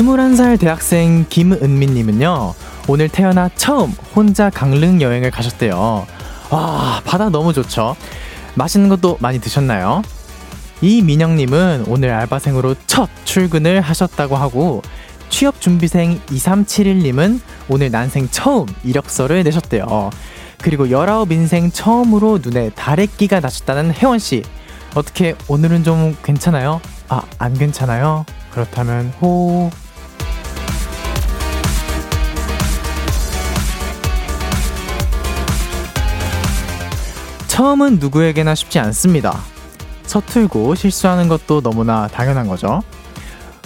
21살 대학생 김은미님은요, 오늘 태어나 처음 혼자 강릉 여행을 가셨대요. 와, 바다 너무 좋죠? 맛있는 것도 많이 드셨나요? 이민영님은 오늘 알바생으로 첫 출근을 하셨다고 하고, 취업준비생 2371님은 오늘 난생 처음 이력서를 내셨대요. 그리고 19인생 처음으로 눈에 다래끼가 나셨다는 혜원씨. 어떻게 오늘은 좀 괜찮아요? 아, 안 괜찮아요? 그렇다면 호. 처음은 누구에게나 쉽지 않습니다. 서툴고 실수하는 것도 너무나 당연한 거죠.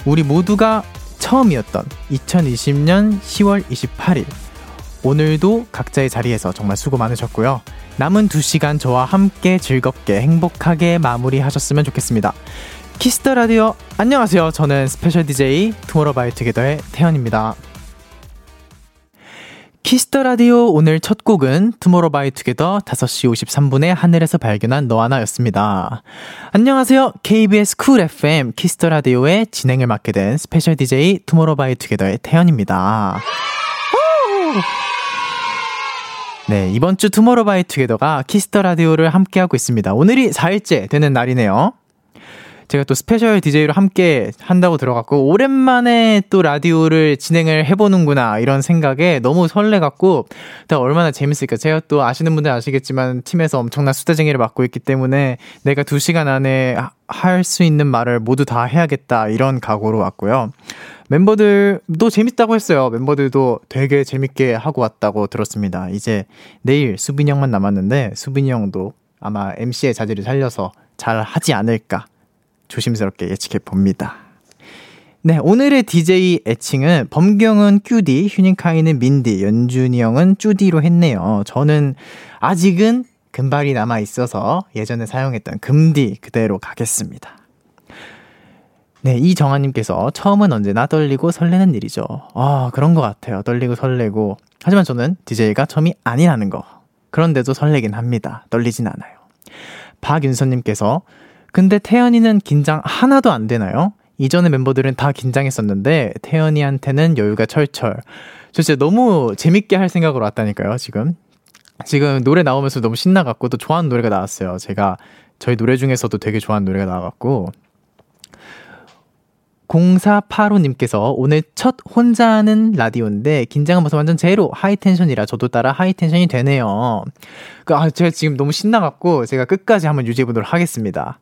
우리 모두가 처음이었던 2020년 10월 28일. 오늘도 각자의 자리에서 정말 수고 많으셨고요. 남은 2시간 저와 함께 즐겁게 행복하게 마무리하셨으면 좋겠습니다. Kiss the Radio 안녕하세요. 저는 스페셜 DJ 투모로우바이투게더의 태현입니다. Kiss the Radio 오늘 첫 곡은 투모로우바이투게더 5시 53분에 하늘에서 발견한 너 하나였습니다. 안녕하세요. KBS 쿨 FM Kiss the Radio의 진행을 맡게 된 스페셜 DJ 투모로우바이투게더의 태현입니다. 네, 이번 주 투모로우바이투게더가 Kiss the Radio를 함께하고 있습니다. 오늘이 4일째 되는 날이네요. 제가 또 special DJ로 함께 한다고 들어갔고, 오랜만에 또 라디오를 진행을 해보는구나, 이런 생각에 너무 설레갖고, 얼마나 재밌을까. 제가 또 아시는 분들 아시겠지만, 팀에서 엄청난 수다쟁이를 맡고 있기 때문에, 내가 두 시간 안에 할 수 있는 말을 모두 다 해야겠다, 이런 각오로 왔고요. 멤버들도 재밌다고 했어요. 멤버들도 되게 재밌게 하고 왔다고 들었습니다. 이제 내일 수빈이 형만 남았는데, 수빈이 형도 아마 MC의 자질을 살려서 잘 하지 않을까 조심스럽게 예측해 봅니다. 네, 오늘의 DJ 애칭은 범경은 큐디, 휴닝카이는 민디, 연준이 형은 쭈디로 했네요. 저는 아직은 금발이 남아 있어서 예전에 사용했던 금디 그대로 가겠습니다. 네, 이정아님께서 처음은 언제나 떨리고 설레는 일이죠. 아, 그런 것 같아요. 떨리고 설레고. 하지만 저는 DJ가 처음이 아니라는 거. 그런데도 설레긴 합니다. 떨리진 않아요. 박윤서님께서 근데 태연이는 긴장 하나도 안 되나요? 이전의 멤버들은 다 긴장했었는데 태연이한테는 여유가 철철. 저 진짜 너무 재밌게 할 생각으로 왔다니까요, 지금. 지금 노래 나오면서 너무 신나갖고 또 좋아하는 노래가 나왔어요. 제가 저희 노래 중에서도 되게 좋아하는 노래가 나와갖고 0485님께서 오늘 첫 혼자 하는 라디오인데 긴장한 모습 완전 제로 high tension이라 저도 따라 high tension이 되네요. 그, 아, 제가 지금 너무 신나갖고 제가 끝까지 한번 유지해보도록 하겠습니다.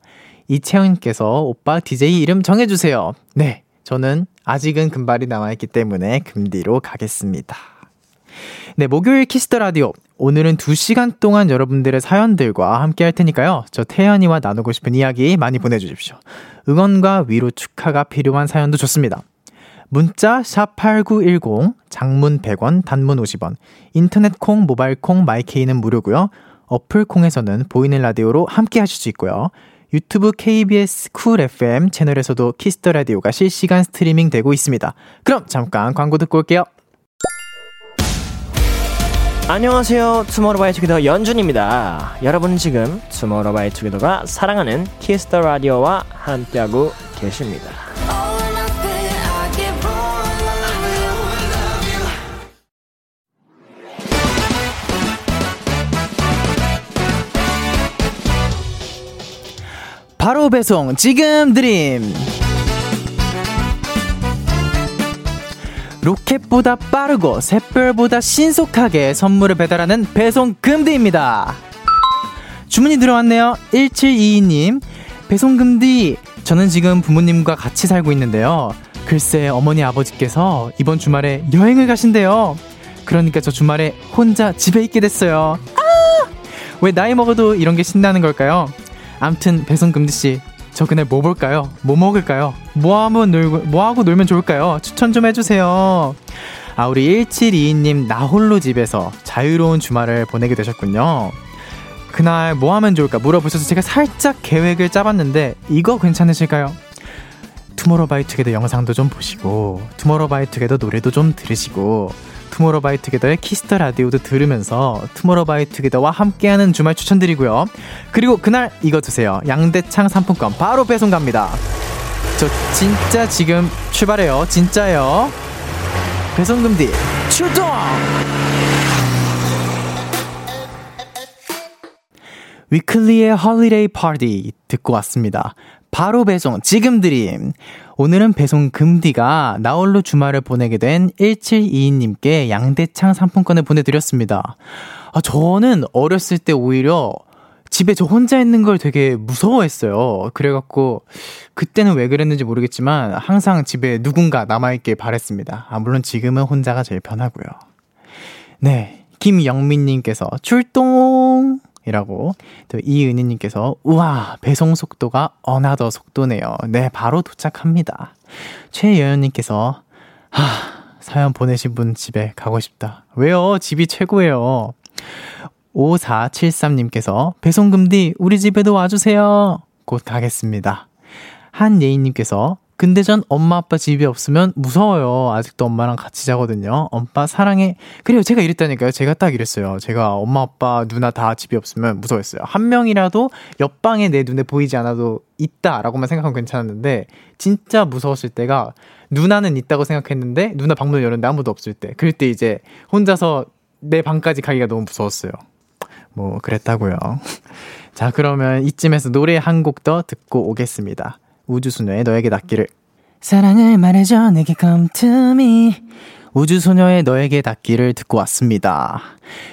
이채은께서 오빠 DJ 이름 정해주세요. 네. 저는 아직은 금발이 남아있기 때문에 금디로 가겠습니다. 네, 목요일 Kiss the Radio. 오늘은 2시간 동안 여러분들의 사연들과 함께 할 테니까요. 저 태현이와 나누고 싶은 이야기 많이 보내주십시오. 응원과 위로 축하가 필요한 사연도 좋습니다. 문자 샵8910 장문 100원 단문 50원 인터넷 콩 모바일 콩 My K는 무료고요. 어플 콩에서는 보이는 라디오로 함께 하실 수 있고요. 유튜브 KBS Cool FM 채널에서도 Kiss the Radio가 실시간 스트리밍 되고 있습니다. 그럼 잠깐 광고 듣고 올게요. 안녕하세요. 투모로우바이투게더 연준입니다. 여러분은 지금 투모로우바이투게더가 사랑하는 Kiss the Radio와 함께하고 계십니다. 바로 배송 지금 드림 로켓보다 빠르고 샛별보다 신속하게 선물을 배달하는 배송 금디입니다. 주문이 들어왔네요. 1722님. 배송 금디. 저는 지금 부모님과 같이 살고 있는데요. 글쎄 어머니 아버지께서 이번 주말에 여행을 가신대요. 그러니까 저 주말에 혼자 집에 있게 됐어요. 아! 왜 나이 먹어도 이런 게 신나는 걸까요? 암튼 배송금지 씨, 저 그날 뭐 볼까요? 뭐 먹을까요? 뭐 하면 놀고 뭐 하고 놀면 좋을까요? 추천 좀 해주세요. 아, 우리 1722님 나홀로 집에서 자유로운 주말을 보내게 되셨군요. 그날 뭐 하면 좋을까 물어보셔서 제가 살짝 계획을 짜봤는데 이거 괜찮으실까요? 투모로우바이투게더 영상도 좀 보시고 투모로우바이투게더 노래도 좀 들으시고 투모로우바이투게더의 Kiss the Radio도 들으면서 투모로우바이투게더와 함께하는 주말 추천드리고요. 그리고 그날 이거 드세요. 양대창 상품권 바로 배송 갑니다. 저 진짜 지금 출발해요. 진짜요. 배송금디 출동! 위클리의 Holiday Party 듣고 왔습니다. 바로 배송 지금 드림. 오늘은 배송 금디가 나홀로 주말을 보내게 된 1722님께 양대창 상품권을 보내드렸습니다. 아, 저는 어렸을 때 오히려 집에 저 혼자 있는 걸 되게 무서워했어요. 그래갖고, 그때는 왜 그랬는지 모르겠지만, 항상 집에 누군가 남아있길 바랬습니다. 아, 물론 지금은 혼자가 제일 편하고요. 네. 김영민님께서 출동! 이라고 또 이은희님께서 우와 배송 속도가 another 속도네요. 네 바로 도착합니다. 최여연님께서 하 사연 보내신 분 집에 가고 싶다. 왜요? 집이 최고예요. 5473님께서 배송금디 우리 집에도 와주세요. 곧 가겠습니다. 한예인님께서 근데 전 엄마 아빠 집에 없으면 무서워요. 아직도 엄마랑 같이 자거든요. 엄마 사랑해. 그래요. 제가 이랬다니까요. 제가 딱 이랬어요. 제가 엄마 아빠 누나 다 집에 없으면 무서웠어요. 한 명이라도 옆방에 내 눈에 보이지 않아도 있다라고만 생각하면 괜찮았는데 진짜 무서웠을 때가 누나는 있다고 생각했는데 누나 방문을 열었는데 아무도 없을 때. 그럴 때 이제 혼자서 내 방까지 가기가 너무 무서웠어요. 뭐 그랬다고요. 자, 그러면 이쯤에서 노래 한 곡 더 듣고 오겠습니다. 우주소녀의 너에게 닿기를 사랑을 말해줘 내게 come to me 우주소녀의 너에게 닿기를 듣고 왔습니다.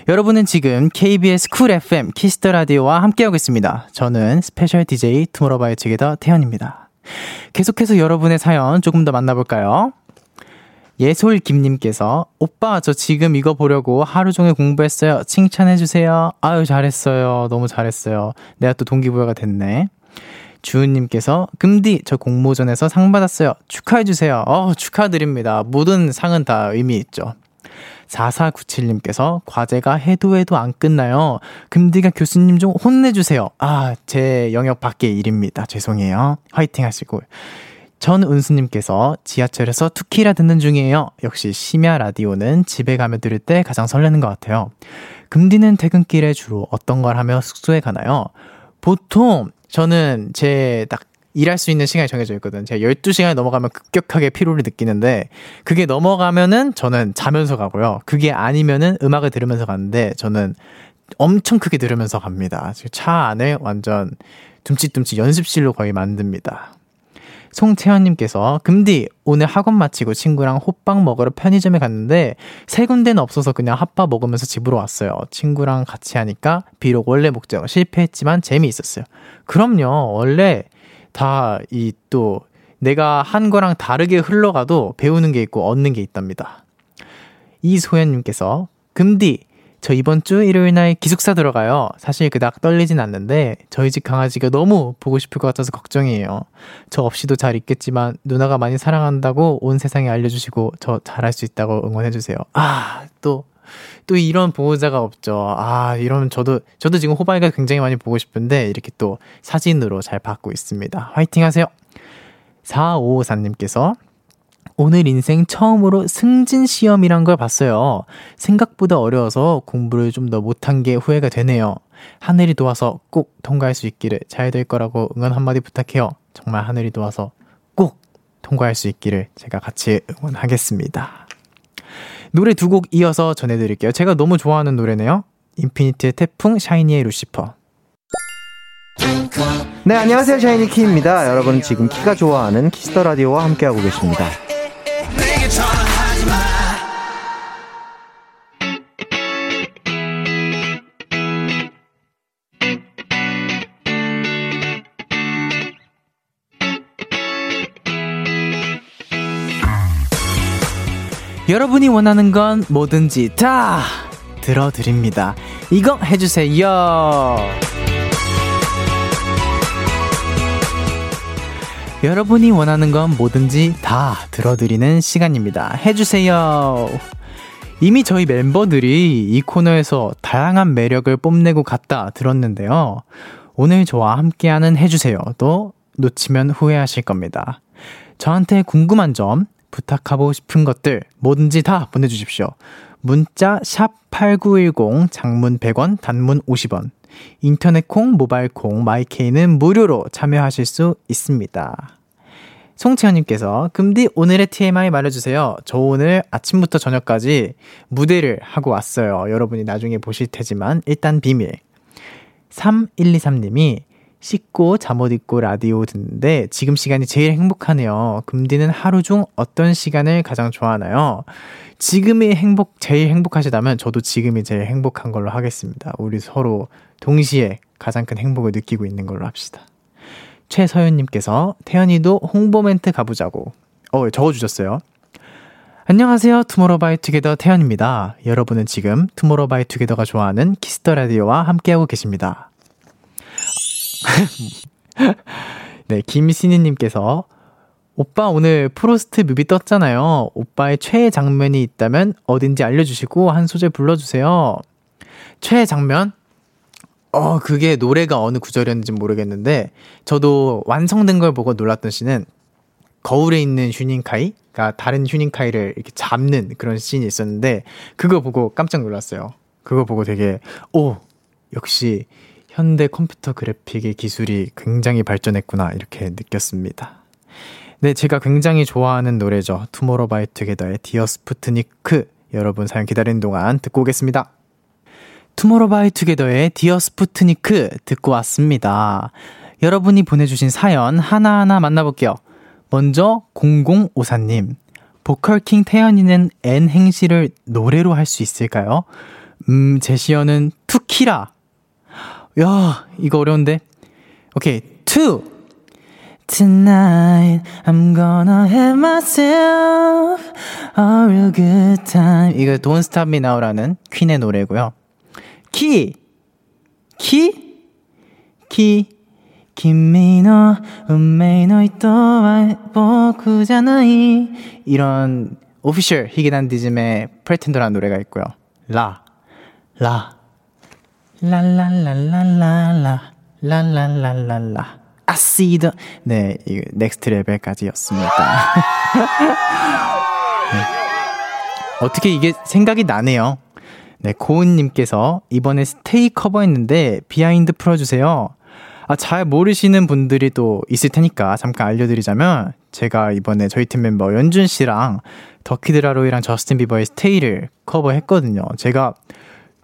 여러분은 지금 KBS 쿨 FM 키스터 라디오와 함께하고 있습니다. 저는 special DJ 투모로우바이투게더 태현입니다. 계속해서 여러분의 사연 조금 더 만나볼까요? 예솔 김님께서 오빠 저 지금 이거 보려고 하루 종일 공부했어요. 칭찬해 주세요. 아유 잘했어요. 너무 잘했어요. 내가 또 동기부여가 됐네. 주은님께서 금디 저 공모전에서 상 받았어요. 축하해 주세요. 어 축하드립니다. 모든 상은 다 의미 있죠. 4497님께서 과제가 해도 해도 안 끝나요. 금디가 교수님 좀 혼내주세요. 아, 제 영역 밖의 일입니다. 죄송해요. 화이팅 하시고. 전은수님께서 지하철에서 투키라 듣는 중이에요. 역시 심야 라디오는 집에 가면 들을 때 가장 설레는 것 같아요. 금디는 퇴근길에 주로 어떤 걸 하며 숙소에 가나요? 보통 저는 제 딱 일할 수 있는 시간이 정해져 있거든. 제가 12시간이 넘어가면 급격하게 피로를 느끼는데, 그게 넘어가면은 저는 자면서 가고요. 그게 아니면은 음악을 들으면서 가는데, 저는 엄청 크게 들으면서 갑니다. 차 안에 완전 둠칫둠칫 연습실로 거의 만듭니다. 송채연님께서 금디 오늘 학원 마치고 친구랑 호빵 먹으러 편의점에 갔는데 세 군데는 없어서 그냥 핫바 먹으면서 집으로 왔어요. 친구랑 같이 하니까 비록 원래 목적은 실패했지만 재미있었어요. 그럼요. 원래 다 이 또 내가 한 거랑 다르게 흘러가도 배우는 게 있고 얻는 게 있답니다. 이소연님께서 금디 저 이번 주 일요일 날 기숙사 들어가요. 사실 그닥 떨리진 않는데 저희 집 강아지가 너무 보고 싶을 것 같아서 걱정이에요. 저 없이도 잘 있겠지만 누나가 많이 사랑한다고 온 세상에 알려주시고 저 잘할 수 있다고 응원해주세요. 아, 또, 또 이런 보호자가 없죠. 아, 이러면 저도, 저도 지금 호박이가 굉장히 많이 보고 싶은데 이렇게 또 사진으로 잘 받고 있습니다. 화이팅 하세요! 4554님께서 오늘 인생 처음으로 승진 시험이란 걸 봤어요. 생각보다 어려워서 공부를 좀 더 못한 게 후회가 되네요. 하늘이 도와서 꼭 통과할 수 있기를 잘 될 거라고 응원 한마디 부탁해요. 정말 하늘이 도와서 꼭 통과할 수 있기를 제가 같이 응원하겠습니다. 노래 두 곡 이어서 전해드릴게요. 제가 너무 좋아하는 노래네요. 인피니트의 태풍, 샤이니의 루시퍼. 네, 안녕하세요. 샤이니 키입니다. 여러분은 지금 키가 좋아하는 Kiss the Radio와 함께하고 계십니다. 여러분이 원하는 건 뭐든지 다 들어드립니다. 이거 해주세요. 여러분이 원하는 건 뭐든지 다 들어드리는 시간입니다. 해주세요. 이미 저희 멤버들이 이 코너에서 다양한 매력을 뽐내고 갔다 들었는데요. 오늘 저와 함께하는 해주세요도 놓치면 후회하실 겁니다. 저한테 궁금한 점, 부탁하고 싶은 것들 뭐든지 다 보내주십시오. 문자 샵8910 장문 100원 단문 50원 인터넷 콩 모바일 콩 마이케이는 무료로 참여하실 수 있습니다. 송채연님께서 금디 오늘의 TMI 말해주세요. 저 오늘 아침부터 저녁까지 무대를 하고 왔어요. 여러분이 나중에 보실 테지만 일단 비밀. 3123님이 씻고 잠옷 입고 라디오 듣는데 지금 시간이 제일 행복하네요. 금디는 하루 중 어떤 시간을 가장 좋아하나요? 지금이 행복, 제일 행복하시다면 저도 지금이 제일 행복한 걸로 하겠습니다. 우리 서로 동시에 가장 큰 행복을 느끼고 있는 걸로 합시다. 최서연님께서 태현이도 홍보 멘트 가보자고. 어, 적어주셨어요. 안녕하세요. 투모로우바이투게더 태현입니다. 여러분은 지금 투모로우바이투게더가 좋아하는 Kiss the Radio와 함께하고 계십니다. 네, 김신희님께서 오빠 오늘 프로스트 뮤비 떴잖아요. 오빠의 최애 장면이 있다면 어딘지 알려주시고 한 소절 불러주세요. 최애 장면? 어, 그게 노래가 어느 구절이었는지 모르겠는데, 저도 완성된 걸 보고 놀랐던 씬은 거울에 있는 휴닝카이가 다른 휴닝카이를 이렇게 잡는 그런 씬이 있었는데, 그거 보고 깜짝 놀랐어요. 그거 보고 되게, 오, 역시 현대 컴퓨터 그래픽의 기술이 굉장히 발전했구나, 이렇게 느꼈습니다. 네, 제가 굉장히 좋아하는 노래죠. 투모로우바이투게더의 Dear Sputnik. 여러분 사연 기다리는 동안 듣고 오겠습니다. 투모로우바이투게더의 Dear Sputnik 듣고 왔습니다. 여러분이 보내주신 사연 하나하나 만나볼게요. 먼저 0054님. vocal king 태현이는 N 행시를 노래로 할 수 있을까요? 음, 제시어는 투키라. 야, 이거 어려운데. 오케이. 투. Tonight I'm gonna have myself a real good time. 이거 Don't Stop Me Now라는 퀸의 노래고요. 키. 키? 키. 君の運命のヒトは僕じゃない 이런 Official髭男dism의 Pretender라는 노래가 있고요. 라, 라, 랄랄랄랄랄라, 랄랄랄랄라. 아시드. 네, 이 Next Level까지였습니다. 네. 어떻게 이게 생각이 나네요. 네, 고은님께서 이번에 Stay 커버했는데 behind 풀어주세요. 아, 잘 모르시는 분들이 또 있을 테니까 잠깐 알려드리자면 제가 이번에 저희 팀 멤버 연준 씨랑 더키드라로이랑 저스틴 비버의 스테이를 커버했거든요. 제가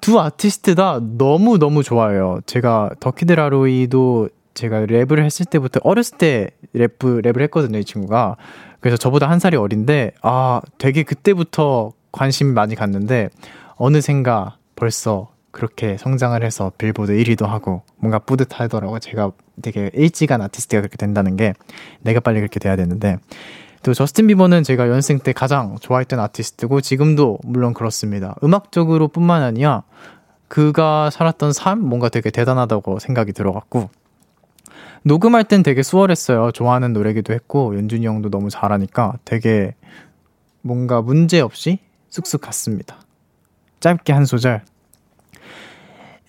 두 아티스트 다 너무너무 좋아요. 제가 The Kid LAROI도 제가 랩을 했을 때부터 어렸을 때 랩, 랩을 했거든요, 이 친구가. 그래서 저보다 한 살이 어린데, 아, 되게 그때부터 관심이 많이 갔는데, 어느샌가 벌써 그렇게 성장을 해서 빌보드 1위도 하고 뭔가 뿌듯하더라고요. 제가 되게 일찍 안 아티스트가 그렇게 된다는 게 내가 빨리 그렇게 돼야 되는데 또 저스틴 비버는 제가 연생 때 가장 좋아했던 아티스트고 지금도 물론 그렇습니다. 음악적으로 뿐만 아니라 그가 살았던 삶 뭔가 되게 대단하다고 생각이 들어갔고 녹음할 땐 되게 수월했어요. 좋아하는 노래기도 했고 연준이 형도 너무 잘하니까 되게 뭔가 문제 없이 쑥쑥 갔습니다. 짧게 한 소절.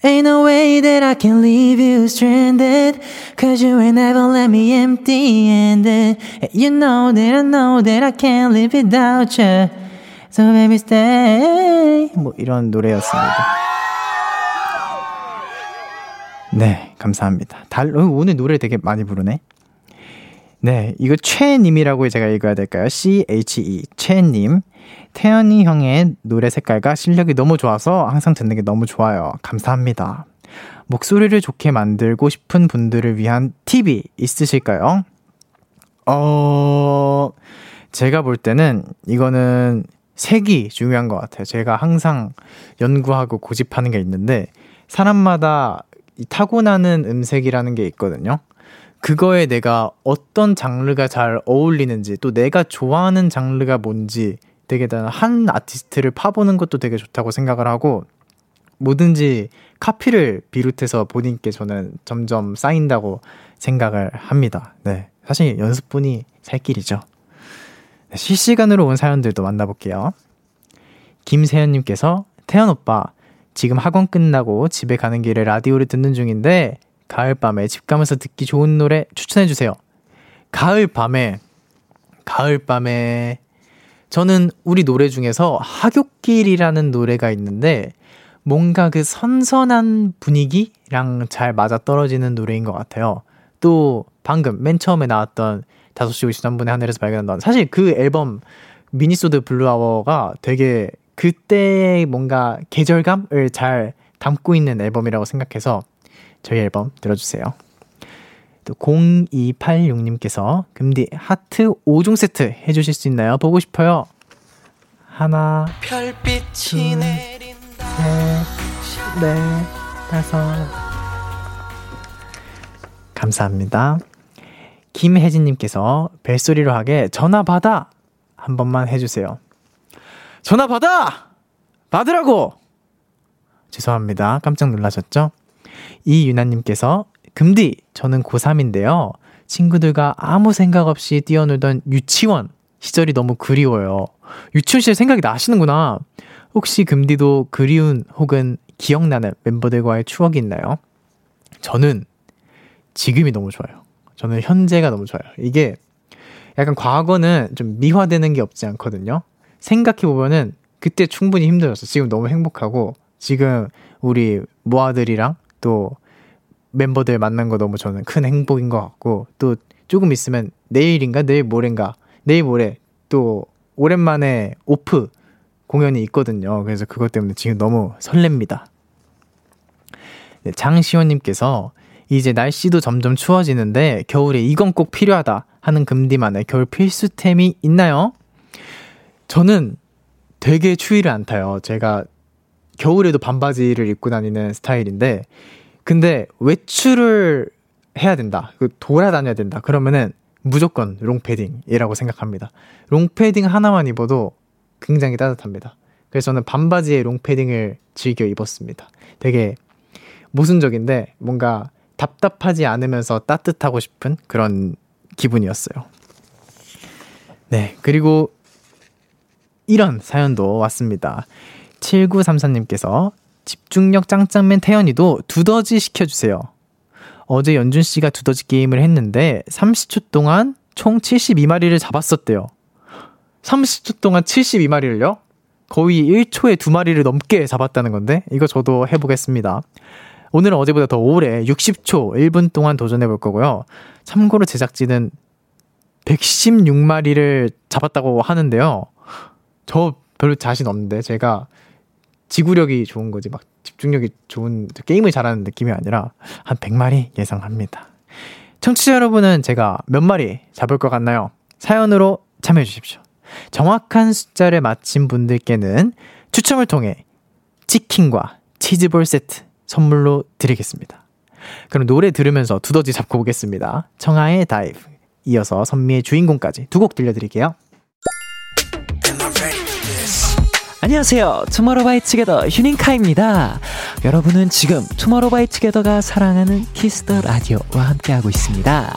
Ain't no way that I can leave you stranded Cause you ain't never let me empty handed You know that I know that I can't live without you So baby stay 뭐 이런 노래였습니다 네 감사합니다 달, 오늘 노래 되게 많이 부르네 네 이거 최님이라고 제가 읽어야 될까요? C-H-E 최님 태연이 형의 노래 색깔과 실력이 너무 좋아서 항상 듣는 게 너무 좋아요. 감사합니다. 목소리를 좋게 만들고 싶은 분들을 위한 팁이 있으실까요? 어, 제가 볼 때는 이거는 색이 중요한 것 같아요. 제가 항상 연구하고 고집하는 게 있는데, 사람마다 타고나는 음색이라는 게 있거든요. 그거에 내가 어떤 장르가 잘 어울리는지, 또 내가 좋아하는 장르가 뭔지, 되게 한 아티스트를 파보는 것도 되게 좋다고 생각을 하고 뭐든지 카피를 비롯해서 본인께 저는 점점 쌓인다고 생각을 합니다. 네. 사실 연습분이 살 길이죠. 네, 실시간으로 온 사연들도 만나볼게요. 김세현님께서 태연 오빠 지금 학원 끝나고 집에 가는 길에 라디오를 듣는 중인데 가을밤에 집 가면서 듣기 좋은 노래 추천해 주세요. 가을밤에 가을밤에 저는 우리 노래 중에서 하굣길이라는 노래가 있는데 뭔가 그 선선한 분위기랑 잘 맞아 떨어지는 노래인 것 같아요. 또 방금 맨 처음에 나왔던 5시 53분의 하늘에서 발견한다. 사실 그 앨범 minisode Blue Hour가 되게 그때의 뭔가 계절감을 잘 담고 있는 앨범이라고 생각해서 저희 앨범 들어주세요. 또 0286님께서 금디 하트 5종 세트 해주실 수 있나요? 보고 싶어요. 하나, 별빛이 둘, 내린다. 셋, 넷, 다섯. 감사합니다. 김혜진님께서 벨소리로 하게 전화 받아 한 번만 해주세요. 전화 받아! 받으라고! 죄송합니다. 깜짝 놀라셨죠? 이유나님께서 금디, 저는 고3인데요. 친구들과 아무 생각 없이 뛰어놀던 유치원 시절이 너무 그리워요. 유치원 시절 생각이 나시는구나. 혹시 금디도 그리운 혹은 기억나는 멤버들과의 추억이 있나요? 저는 지금이 너무 좋아요. 저는 현재가 너무 좋아요. 이게 약간 과거는 좀 미화되는 게 없지 않거든요. 생각해 보면은 그때 충분히 힘들었어. 지금 너무 행복하고 지금 우리 모아들이랑 또 멤버들 만난 거 너무 저는 큰 행복인 것 같고 또 조금 있으면 내일인가 내일 모레인가 내일 모레 또 오랜만에 오프 공연이 있거든요. 그래서 그것 때문에 지금 너무 설렙니다. 네, 장시원님께서 이제 날씨도 점점 추워지는데 겨울에 이건 꼭 필요하다 하는 금디만의 겨울 필수템이 있나요? 저는 되게 추위를 안 타요. 제가 겨울에도 반바지를 입고 다니는 스타일인데 근데 외출을 해야 된다. 그 돌아다녀야 된다. 그러면은 무조건 롱패딩이라고 생각합니다. 롱패딩 하나만 입어도 굉장히 따뜻합니다. 그래서 저는 반바지에 롱패딩을 즐겨 입었습니다. 되게 모순적인데 뭔가 답답하지 않으면서 따뜻하고 싶은 그런 기분이었어요. 네, 그리고 이런 사연도 왔습니다. 7934님께서 집중력 짱짱맨 태연이도 두더지 시켜주세요. 어제 연준 씨가 두더지 게임을 했는데 30초 동안 총 72마리를 잡았었대요. 30초 동안 72마리를요? 거의 1초에 2마리를 넘게 잡았다는 건데 이거 저도 해보겠습니다. 오늘은 어제보다 더 오래 60초 1분 동안 도전해 볼 거고요. 참고로 제작진은 116마리를 잡았다고 하는데요. 저 별로 자신 없는데 제가 지구력이 좋은 거지 막 집중력이 좋은 게임을 잘하는 느낌이 아니라 한 100마리 예상합니다. 청취자 여러분은 제가 몇 마리 잡을 것 같나요? 사연으로 참여해 주십시오. 정확한 숫자를 맞힌 분들께는 추첨을 통해 치킨과 치즈볼 세트 선물로 드리겠습니다. 그럼 노래 들으면서 두더지 잡고 오겠습니다. 청하의 Dive 이어서 선미의 주인공까지 두 곡 들려드릴게요. 안녕하세요. 투모로우바이투게더 휴닝카이입니다. 여러분은 지금 투모로우바이투게더가 사랑하는 Kiss the Radio와 함께하고 있습니다.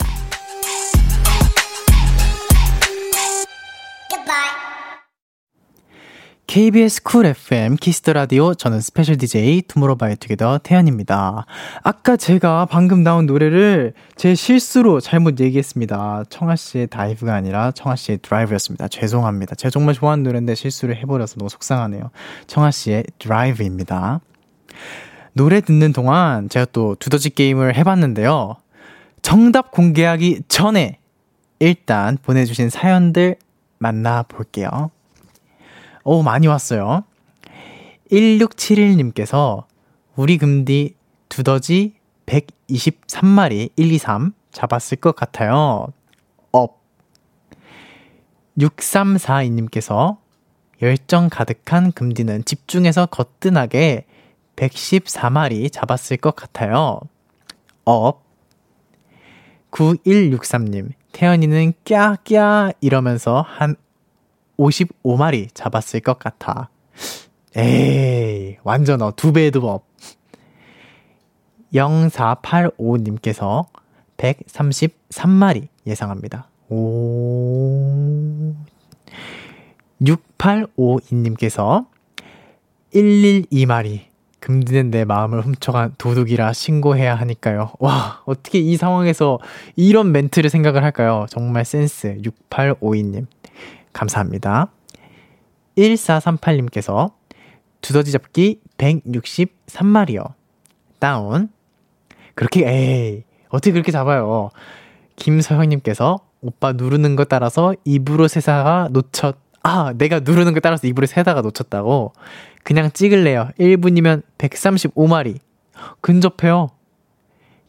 KBS Cool FM Kiss the Radio 저는 special DJ 투모로우바이투게더 태현입니다. 아까 제가 방금 나온 노래를 제 실수로 잘못 얘기했습니다. 청아 씨의 다이브가 아니라 청아 씨의 드라이브였습니다. 죄송합니다. 제가 정말 좋아하는 노래인데 실수를 해버려서 너무 속상하네요. 청아 씨의 드라이브입니다. 노래 듣는 동안 제가 또 두더지 게임을 해봤는데요. 정답 공개하기 전에 일단 보내주신 사연들 만나볼게요. 오, 많이 왔어요. 1671님께서 우리 금디 두더지 123마리 123 잡았을 것 같아요. up. 6342님께서 열정 가득한 금디는 집중해서 거뜬하게 114마리 잡았을 것 같아요. up. 9163님, 태현이는 꺄꺄 이러면서 한 55마리 잡았을 것 같아. 에이, 완전 어, 두 배도 up. 0485님께서 133마리 예상합니다. 오. 6852님께서 112마리. 금드는 내 마음을 훔쳐간 도둑이라 신고해야 하니까요. 와, 어떻게 이 상황에서 이런 멘트를 생각을 할까요? 정말 센스. 6852님. 감사합니다. 1438님께서 두더지 잡기 163마리요. 다운. 그렇게, 에이, 어떻게 그렇게 잡아요? 김서영님께서 오빠 누르는 거 따라서 입으로 세사가 놓쳤, 아, 내가 누르는 거 따라서 입으로 세다가 놓쳤다고? 그냥 찍을래요. 1분이면 135마리. 근접해요.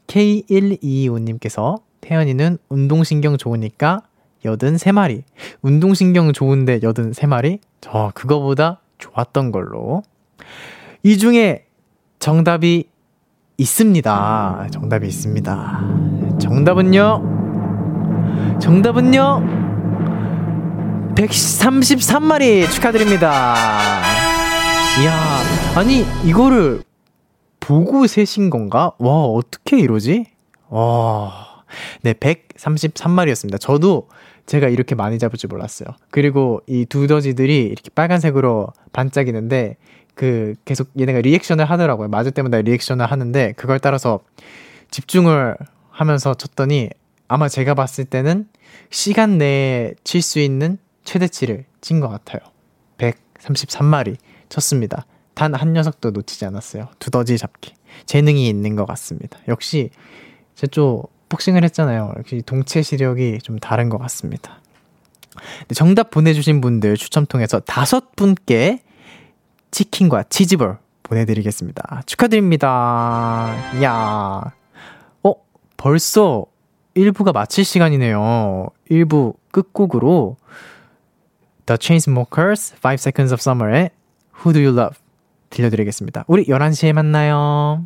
K125님께서 태연이는 운동신경 좋으니까 여든 3마리. 운동신경 좋은데 여든 3마리? 저 그거보다 좋았던 걸로. 이 중에 정답이 있습니다. 정답이 있습니다. 정답은요? 정답은요? 133마리 축하드립니다. 이야, 아니, 이거를 보고 세신 건가? 와, 어떻게 이러지? 와, 네, 133마리였습니다. 저도 제가 이렇게 많이 잡을 줄 몰랐어요. 그리고 이 두더지들이 이렇게 빨간색으로 반짝이는데, 그, 계속 얘네가 리액션을 하더라고요. 맞을 때마다 리액션을 하는데, 그걸 따라서 집중을 하면서 쳤더니, 아마 제가 봤을 때는 시간 내에 칠 수 있는 최대치를 친 것 같아요. 133마리 쳤습니다. 단 한 녀석도 놓치지 않았어요. 두더지 잡기. 재능이 있는 것 같습니다. 역시 제좀 복싱을 했잖아요. 역시 동체 시력이 좀 다른 것 같습니다. 정답 보내주신 분들 추첨 통해서 다섯 분께 치킨과 치즈볼 보내드리겠습니다. 축하드립니다. 이야. 어, 벌써 1부가 마칠 시간이네요. 1부 끝곡으로 The Chainsmokers 5 Seconds of Summer의 Who Do You Love 들려드리겠습니다. 우리 11시에 만나요.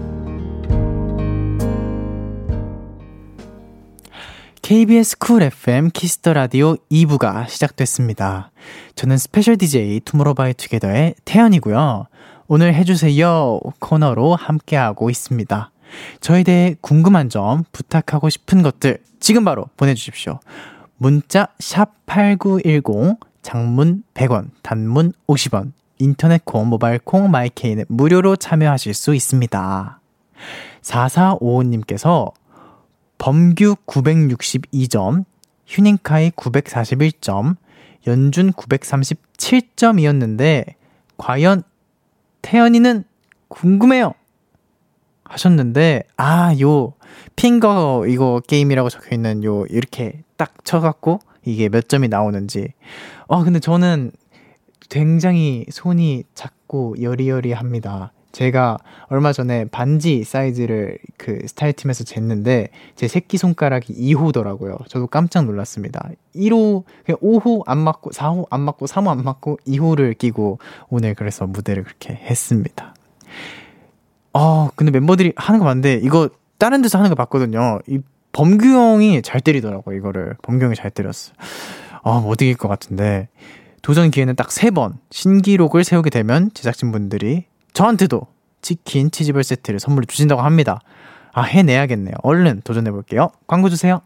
KBS Cool FM Kiss the Radio 2부가 시작됐습니다. 저는 special DJ 투모로우바이투게더의 태현이고요. 오늘 해주세요 코너로 함께하고 있습니다. 저에 대해 궁금한 점, 부탁하고 싶은 것들 지금 바로 보내주십시오. 문자 샵8910 장문 100원, 단문 50원, 인터넷 콩, 모바일 콩, 마이케이는 무료로 참여하실 수 있습니다. 4455님께서 범규 962점, 휴닝카이 941점, 연준 937점이었는데, 과연 태연이는 궁금해요! 하셨는데, 아, 요, 핑거 이거 게임이라고 적혀 있는 요, 이렇게 딱 쳐갖고, 이게 몇 점이 나오는지. 어, 근데 저는 굉장히 손이 작고 여리여리합니다. 제가 얼마 전에 반지 사이즈를 그 스타일 팀에서 쟀는데 제 새끼 손가락이 2호더라고요. 저도 깜짝 놀랐습니다. 1호, 그냥 5호 안 맞고 4호 안 맞고 3호 안 맞고 2호를 끼고 오늘 그래서 무대를 그렇게 했습니다. 어, 근데 멤버들이 하는 거 봤는데 이거 다른 데서 하는 거 봤거든요. 이 범규 형이 잘 때리더라고요. 이거를 범규 형이 잘 때렸어. 아, 못 이길 것 같은데 도전 기회는 딱 세 번 신기록을 세우게 되면 제작진분들이 저한테도 치킨 치즈볼 세트를 선물로 주신다고 합니다. 아, 해내야겠네요. 얼른 도전해 볼게요. 광고 주세요.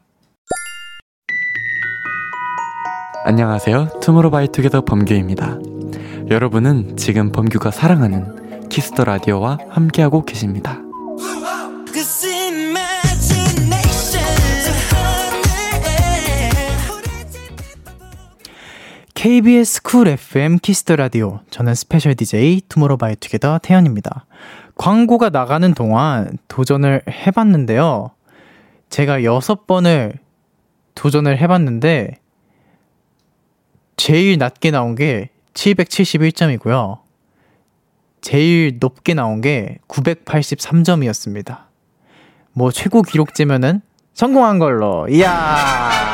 안녕하세요. 투모로우바이투게더 범규입니다. 여러분은 지금 범규가 사랑하는 Kiss the Radio와 함께하고 계십니다. KBS Cool FM Kiss the Radio. 저는 special DJ 투모로우바이투게더 태현입니다. 광고가 나가는 동안 도전을 해봤는데요. 제가 여섯 번을 도전을 해봤는데 제일 낮게 나온 게 771점이고요. 제일 높게 나온 게 983점이었습니다. 뭐 최고 기록제면은 성공한 걸로. 이야.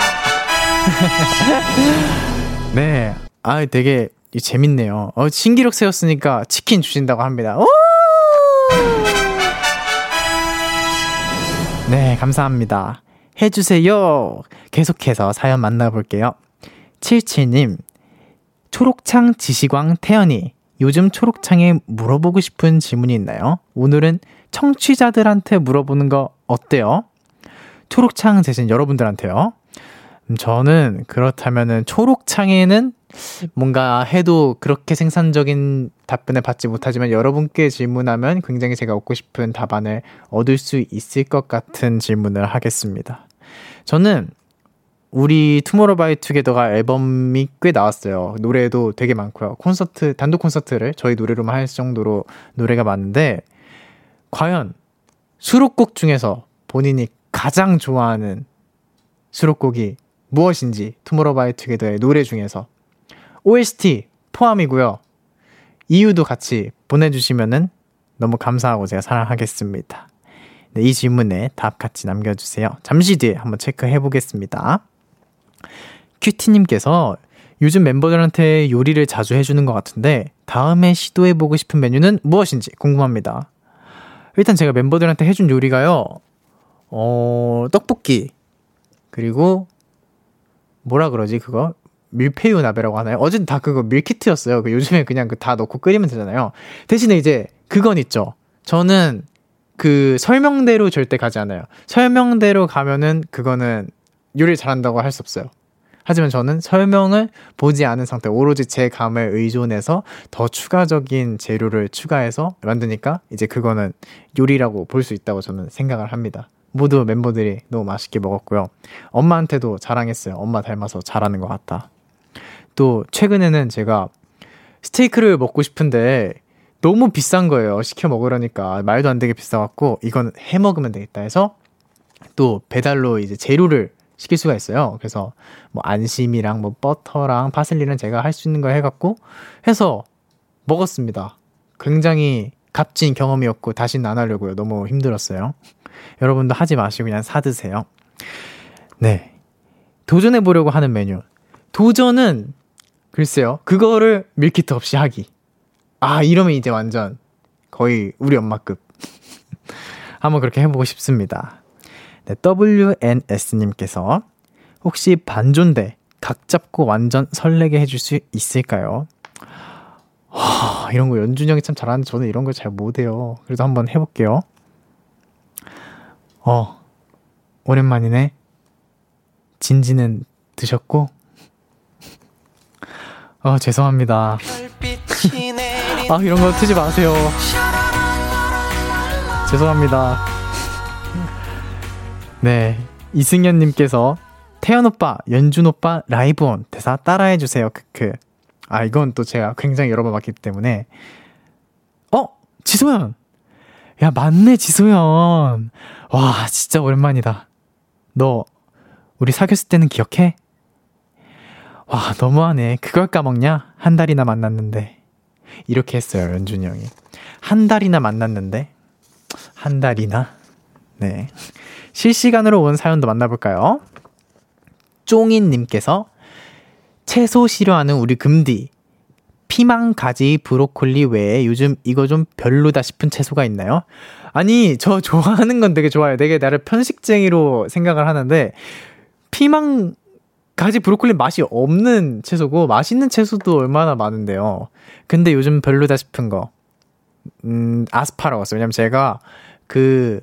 네. 아, 되게 재밌네요. 어, 신기록 세웠으니까 치킨 주신다고 합니다. 오! 네, 감사합니다. 해주세요. 계속해서 사연 만나볼게요. 77님, 초록창 지시광 태연이 요즘 초록창에 물어보고 싶은 질문이 있나요? 오늘은 청취자들한테 물어보는 거 어때요? 초록창 대신 여러분들한테요. 음, 저는 그렇다면은 초록창에는 뭔가 해도 그렇게 생산적인 답변을 받지 못하지만 여러분께 질문하면 굉장히 제가 얻고 싶은 답안을 얻을 수 있을 것 같은 질문을 하겠습니다. 저는 우리 투모로우바이투게더가 앨범이 꽤 나왔어요. 노래도 되게 많고요. 콘서트 단독 콘서트를 저희 노래로만 할 정도로 노래가 많은데 과연 수록곡 중에서 본인이 가장 좋아하는 수록곡이 무엇인지 투모로우바이투게더의 노래 중에서 OST 포함이고요. 이유도 같이 보내주시면은 너무 감사하고 제가 사랑하겠습니다. 네, 이 질문에 답 같이 남겨주세요. 잠시 뒤에 한번 체크해 보겠습니다. 큐티님께서 요즘 멤버들한테 요리를 자주 해주는 것 같은데 다음에 시도해 보고 싶은 메뉴는 무엇인지 궁금합니다. 일단 제가 멤버들한테 해준 요리가요, 어, 떡볶이, 그리고 뭐라 그러지, 그거? 밀푀유 나베라고 하나요? 어제는 다 그거 밀키트였어요. 그 요즘에 그냥 그 다 넣고 끓이면 되잖아요. 대신에 이제 그건 있죠. 저는 그 설명대로 절대 가지 않아요. 설명대로 가면은 그거는 요리를 잘한다고 할 수 없어요. 하지만 저는 설명을 보지 않은 상태, 오로지 제 감을 의존해서 더 추가적인 재료를 추가해서 만드니까 이제 그거는 요리라고 볼 수 있다고 저는 생각을 합니다. 모두 멤버들이 너무 맛있게 먹었고요. 엄마한테도 자랑했어요. 엄마 닮아서 잘하는 것 같다. 또 최근에는 제가 스테이크를 먹고 싶은데 너무 비싼 거예요. 시켜 먹으려니까 말도 안 되게 비싸갖고 이건 해 먹으면 되겠다 해서 또 배달로 이제 재료를 시킬 수가 있어요. 그래서 뭐 안심이랑 뭐 버터랑 파슬리는 제가 할 수 있는 거 해갖고 해서 먹었습니다. 굉장히 값진 경험이었고 다시는 안 하려고요. 너무 힘들었어요. 여러분도 하지 마시고 그냥 사드세요. 네. 도전해 보려고 하는 메뉴. 도전은 글쎄요. 그거를 밀키트 없이 하기. 아, 이러면 이제 완전 거의 우리 엄마급. 한번 그렇게 해보고 싶습니다. 네, WNS님께서 혹시 반존대 각 잡고 완전 설레게 해줄 수 있을까요? 하, 이런 거 연준이 형이 참 잘하는데 저는 이런 걸 잘 못해요. 그래도 한번 해볼게요. 어, 오랜만이네. 진지는 드셨고? 어, 죄송합니다. 아, 이런 거 트지 마세요. 죄송합니다. 네. 이승현님께서 태연 오빠, 연준 오빠, 라이브 온 대사 따라해 주세요. 크크. 아, 이건 또 제가 굉장히 여러 번 봤기 때문에. 어? 지소연! 야, 맞네, 지소연. 와, 진짜 오랜만이다. 너, 우리 사귀었을 때는 기억해? 와, 너무하네. 그걸 까먹냐? 한 달이나 만났는데. 이렇게 했어요, 연준이 형이. 한 달이나 만났는데. 한 달이나? 네. 실시간으로 온 사연도 만나볼까요? 쫑인님께서 채소 싫어하는 우리 금디. 피망, 가지, 브로콜리 외에 요즘 이거 좀 별로다 싶은 채소가 있나요? 아니, 저 좋아하는 건 되게 좋아요. 되게 나를 편식쟁이로 생각을 하는데, 피망, 가지, 브로콜리 맛이 없는 채소고, 맛있는 채소도 얼마나 많은데요. 근데 요즘 별로다 싶은 거. 음, 아스파라거스. 왜냐면 제가 그,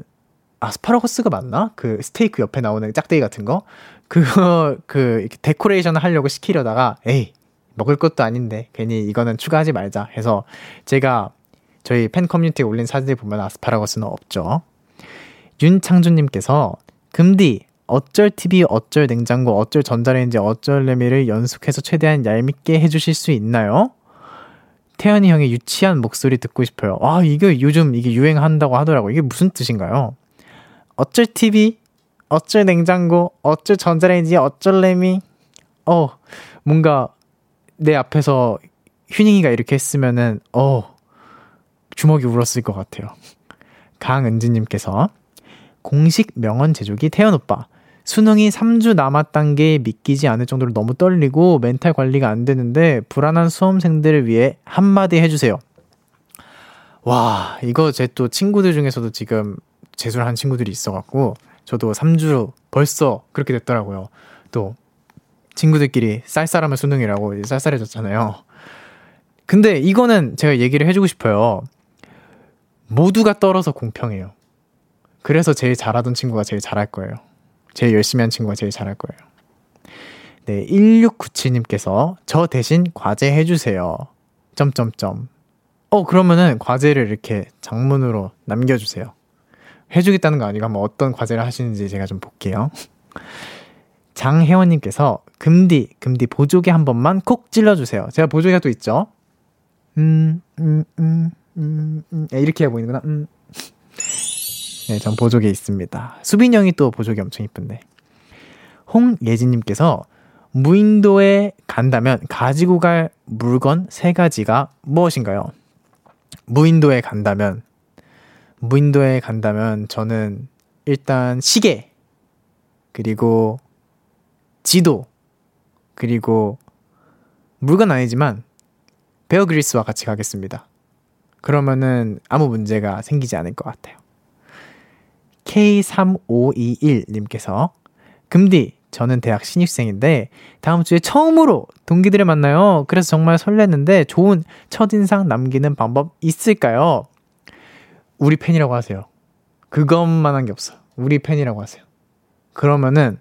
아스파라거스가 맞나? 그 스테이크 옆에 나오는 짝대기 같은 거? 그거, 그, 이렇게 데코레이션을 하려고 시키려다가, 에이, 먹을 것도 아닌데, 괜히 이거는 추가하지 말자 해서 제가 저희 팬 커뮤니티에 올린 사진을 보면 아스파라거스는 없죠. 윤창준님께서, 금디, 어쩔 TV, 어쩔 냉장고, 어쩔 전자레인지, 어쩔 레미를 연속해서 최대한 얄밉게 해주실 수 있나요? 태현이 형의 유치한 목소리 듣고 싶어요. 아, 이게 요즘 이게 유행한다고 하더라고요. 이게 무슨 뜻인가요? 어쩔 TV, 어쩔 냉장고, 어쩔 전자레인지, 어쩔 레미. 어, 뭔가 내 앞에서 휴닝이가 이렇게 했으면은, 어, 주먹이 울었을 것 같아요. 강은지님께서 공식 명언 제조기 태연 오빠. 수능이 3주 남았단 게 믿기지 않을 정도로 너무 떨리고 멘탈 관리가 안 되는데 불안한 수험생들을 위해 한마디 해주세요. 와, 이거 제 또 친구들 중에서도 지금 재수를 한 친구들이 있어갖고 저도 3주 벌써 그렇게 됐더라고요. 또 친구들끼리 쌀쌀하면 수능이라고 쌀쌀해졌잖아요. 근데 이거는 제가 얘기를 해주고 싶어요. 모두가 떨어서 공평해요. 그래서 제일 잘하던 친구가 제일 잘할 거예요. 제일 열심히 한 친구가 제일 잘할 거예요. 네, 1697님께서 저 대신 과제 해주세요. 점점점. 어, 그러면은 과제를 이렇게 장문으로 남겨주세요. 해주겠다는 거 아니고 한번 어떤 과제를 하시는지 제가 좀 볼게요. 장혜원님께서 금디, 금디 보조개 한 번만 콕 찔러주세요. 제가 보조개가 또 있죠? 음, 음, 음, 음, 음. 네, 이렇게 해 보이는구나. 음. 네, 전 보조개 있습니다. 수빈 형이 또 보조개 엄청 이쁜데. 홍예진님께서 무인도에 간다면 가지고 갈 물건 세 가지가 무엇인가요? 무인도에 간다면, 무인도에 간다면 저는 일단 시계, 그리고 지도, 그리고 물건 아니지만 베어 그리스와 같이 가겠습니다. 그러면은 아무 문제가 생기지 않을 것 같아요. K3521님께서 금디 저는 대학 신입생인데 다음 주에 처음으로 동기들을 만나요. 그래서 정말 설레는데 좋은 첫인상 남기는 방법 있을까요? 우리 팬이라고 하세요. 그것만 한 게 없어. 우리 팬이라고 하세요. 그러면은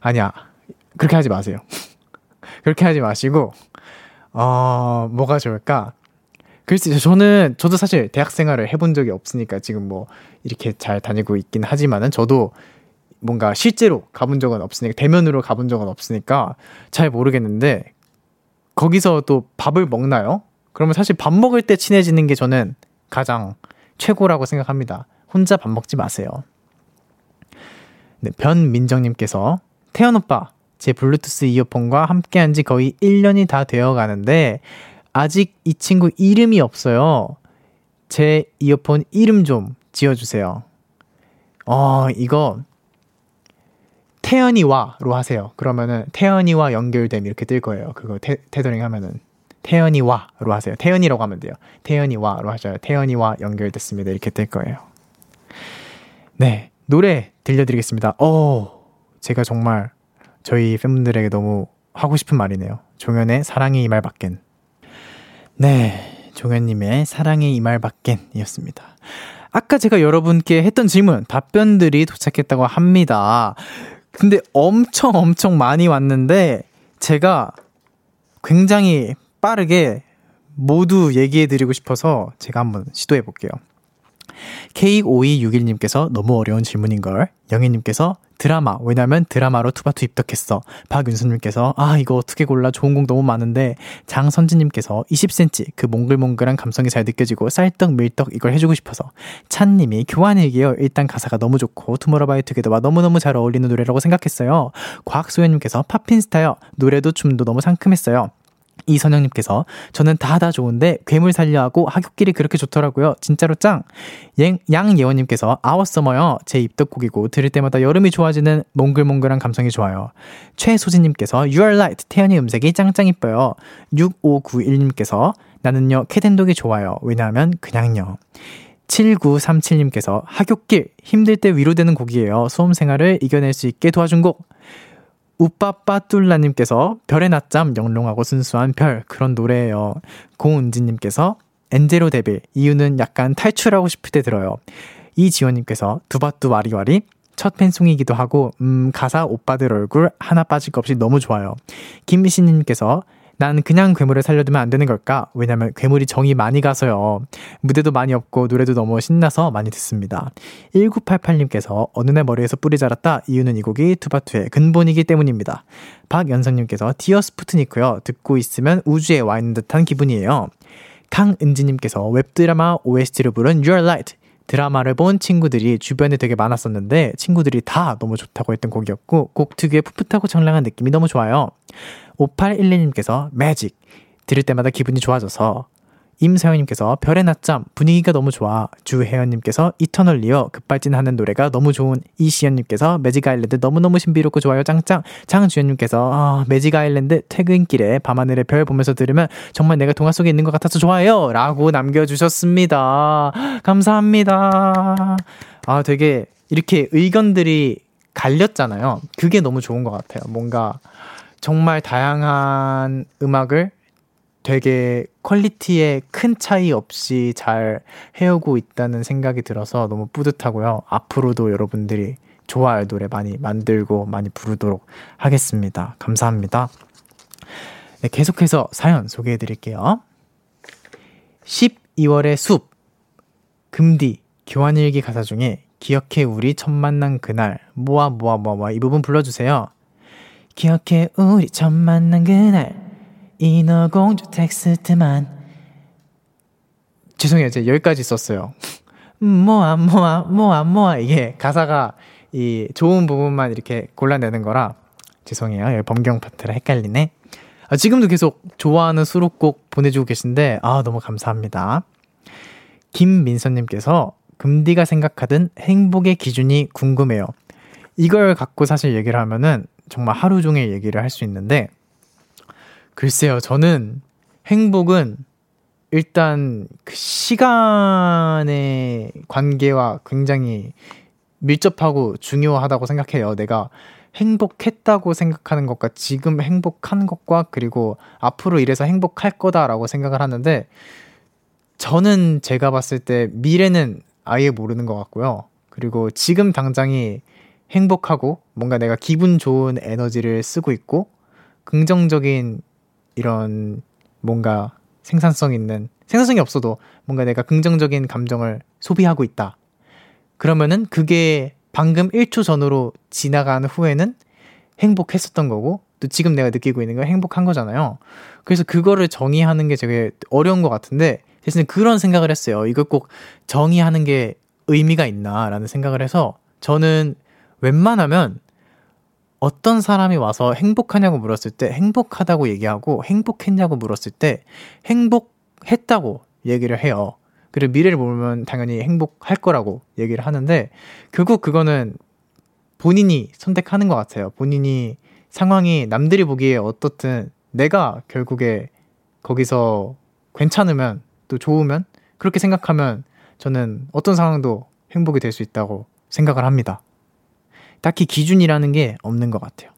아니야. 그렇게 하지 마세요. 그렇게 하지 마시고 어, 뭐가 좋을까? 글쎄, 저는, 저도 사실 대학 생활을 해본 적이 없으니까 지금 뭐 이렇게 잘 다니고 있긴 하지만은 저도 뭔가 실제로 가본 적은 없으니까, 대면으로 가본 적은 없으니까 잘 모르겠는데, 거기서 또 밥을 먹나요? 그러면 사실 밥 먹을 때 친해지는 게 저는 가장 최고라고 생각합니다. 혼자 밥 먹지 마세요. 네, 변민정님께서, 태연 오빠, 제 블루투스 이어폰과 함께 한 지 거의 1년이 다 되어 가는데, 아직 이 친구 이름이 없어요. 제 이어폰 이름 좀 지어주세요. 어, 이거, 태연이와로 하세요. 그러면은 태연이와 연결됨 이렇게 뜰 거예요. 그거 테, 테더링 하면은. 태연이와로 하세요. 태연이라고 하면 돼요. 태연이와로 하셔요. 태연이와 연결됐습니다. 이렇게 뜰 거예요. 네. 노래 들려드리겠습니다. 어, 제가 정말 저희 팬분들에게 너무 하고 싶은 말이네요. 종현의 사랑이 이 말밖엔. 네. 종현님의 사랑의 이 말 밖엔이었습니다. 아까 제가 여러분께 했던 질문, 답변들이 도착했다고 합니다. 근데 엄청 엄청 많이 왔는데, 제가 굉장히 빠르게 모두 얘기해 드리고 싶어서 제가 한번 시도해 볼게요. K5261님께서 너무 어려운 질문인걸. 영희님께서 드라마. 왜냐면 드라마로 투바투 입덕했어. 박윤수님께서 아 이거 어떻게 골라 좋은 곡 너무 많은데 장선진님께서 20cm 그 몽글몽글한 감성이 잘 느껴지고 쌀떡 밀떡 이걸 해주고 싶어서 찬님이 교환일기요. 일단 가사가 너무 좋고 투모로바이투게더와 너무너무 잘 어울리는 노래라고 생각했어요. 과학소연님께서 팝핀스타요. 노래도 춤도 너무 상큼했어요. 이선영님께서 저는 다 다 좋은데 괴물 살려 하고 하굣길이 그렇게 좋더라고요. 진짜로 짱. 양예원님께서 아워서머요. 제 입덕곡이고 들을 때마다 여름이 좋아지는 몽글몽글한 감성이 좋아요. 최소진님께서 You are light. 태연이 음색이 짱짱 이뻐요. 6591님께서 나는요 Cat & Dog이 좋아요. 왜냐하면 그냥요. 7937님께서 하굣길 힘들 때 위로되는 곡이에요. 수험 생활을 이겨낼 수 있게 도와준 곡. 우빠빠뚫라님께서 별의 낮잠 영롱하고 순수한 별 그런 노래예요. 고은지님께서 Angel Or Devil 이유는 약간 탈출하고 싶을 때 들어요. 이지원님께서 투바투 와리와리 첫 팬송이기도 하고 음 가사 오빠들 얼굴 하나 빠질 것 없이 너무 좋아요. 김미신님께서 난 그냥 괴물을 살려두면 안 되는 걸까? 왜냐면 괴물이 정이 많이 가서요. 무대도 많이 없고 노래도 너무 신나서 많이 듣습니다. 1988님께서 어느 날 머리에서 뿔이 자랐다. 이유는 이 곡이 투바투의 근본이기 때문입니다. 박연성님께서 디어 스푸트니크요. 듣고 있으면 우주에 와 있는 듯한 기분이에요. 강은지님께서 웹드라마 OST를 부른 You're Light. 드라마를 본 친구들이 주변에 되게 많았었는데 친구들이 다 너무 좋다고 했던 곡이었고 곡 특유의 풋풋하고 청량한 느낌이 너무 좋아요. 5812님께서 매직. 들을 때마다 기분이 좋아져서. 임서영님께서 별의 낮잠 분위기가 너무 좋아. 주혜연님께서 Eternally 급발진하는 노래가 너무 좋은. 이시연님께서 Magic Island 너무너무 신비롭고 좋아요. 짱짱. 장주연님께서 아, Magic Island 퇴근길에 밤하늘에 별 보면서 들으면 정말 내가 동화 속에 있는 것 같아서 좋아요. 라고 남겨주셨습니다. 감사합니다. 아 되게 이렇게 의견들이 갈렸잖아요. 그게 너무 좋은 것 같아요. 뭔가 정말 다양한 음악을 되게 퀄리티에 큰 차이 없이 잘 해오고 있다는 생각이 들어서 너무 뿌듯하고요. 앞으로도 여러분들이 좋아할 노래 많이 만들고 많이 부르도록 하겠습니다. 감사합니다. 네, 계속해서 사연 소개해 드릴게요. 12월의 숲, 금디, 교환일기 가사 중에 기억해 우리 첫 만난 그날, 모아, 모아, 모아, 모아, 이 부분 불러주세요. 기억해 우리 첫 만난 그날, 인어공주 텍스트만. 죄송해요 제가 여기까지 썼어요. 모아 모아 모아 모아. 이게 가사가 이 좋은 부분만 이렇게 골라내는 거라 죄송해요. 여기 범경 파트라 헷갈리네. 아, 지금도 계속 좋아하는 수록곡 보내주고 계신데 아 너무 감사합니다. 김민선님께서 금디가 생각하던 행복의 기준이 궁금해요. 이걸 갖고 사실 얘기를 하면은 정말 하루 종일 얘기를 할 수 있는데 글쎄요, 저는 행복은 일단 그 시간의 관계와 굉장히 밀접하고 중요하다고 생각해요. 내가 행복했다고 생각하는 것과 지금 행복한 것과 그리고 앞으로 이래서 행복할 거다라고 생각을 하는데 저는 제가 봤을 때 미래는 아예 모르는 것 같고요. 그리고 지금 당장이 행복하고 뭔가 내가 기분 좋은 에너지를 쓰고 있고 긍정적인 이런 뭔가 생산성 있는 생산성이 없어도 뭔가 내가 긍정적인 감정을 소비하고 있다. 그러면은 그게 방금 1초 전으로 지나간 후에는 행복했었던 거고 또 지금 내가 느끼고 있는 건 행복한 거잖아요. 그래서 그거를 정의하는 게 되게 어려운 것 같은데 대신에 그런 생각을 했어요. 이걸 꼭 정의하는 게 의미가 있나라는 생각을 해서 저는 웬만하면 어떤 사람이 와서 행복하냐고 물었을 때 행복하다고 얘기하고 행복했냐고 물었을 때 행복했다고 얘기를 해요. 그리고 미래를 보면 당연히 행복할 거라고 얘기를 하는데 결국 그거는 본인이 선택하는 것 같아요. 본인이 상황이 남들이 보기에 어떻든 내가 결국에 거기서 괜찮으면 또 좋으면 그렇게 생각하면 저는 어떤 상황도 행복이 될 수 있다고 생각을 합니다. 딱히 기준이라는 게 없는 것 같아요.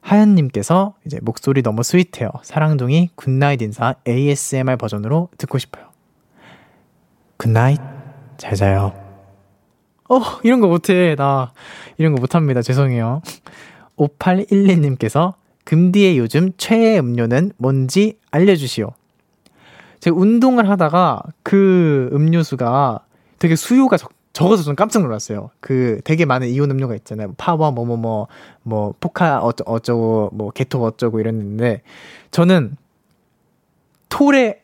하연님께서 이제 목소리 너무 스윗해요. 사랑둥이 good night 인사 ASMR 버전으로 듣고 싶어요. Good night 잘 자요. 어 이런 거 못해 나 이런 거 못합니다 죄송해요. 5812님께서 금디의 요즘 최애 음료는 뭔지 알려주시오. 제가 운동을 하다가 그 음료수가 되게 수요가 적, 적어서 좀 깜짝 놀랐어요. 그 되게 많은 이온 음료가 있잖아요. 파워 뭐뭐뭐 뭐 포카 어쩌, 어쩌고 뭐 게토 어쩌고 이랬는데 저는 톨에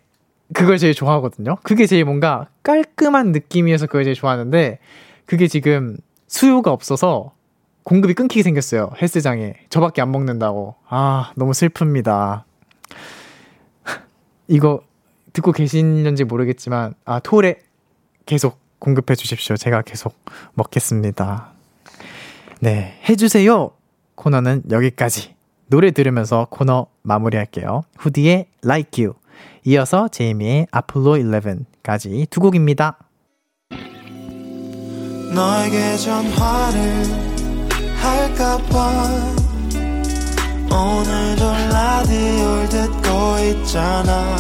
그걸 제일 좋아하거든요. 그게 제일 뭔가 깔끔한 느낌이어서 그걸 제일 좋아하는데 그게 지금 수요가 없어서 공급이 끊기게 생겼어요. 헬스장에. 저밖에 안 먹는다고. 아, 너무 슬픕니다. 이거 듣고 계시는지 모르겠지만 아, 톨에 계속 공급해 주십시오. 제가 계속 먹겠습니다. 네, 해주세요! 코너는 여기까지. 노래 들으면서 코너 마무리할게요. 후디의 Like You. 이어서 제이미의 아폴로 11까지 두 곡입니다. 너에게 전화를 할까봐 오늘도 라디오를 듣고 있잖아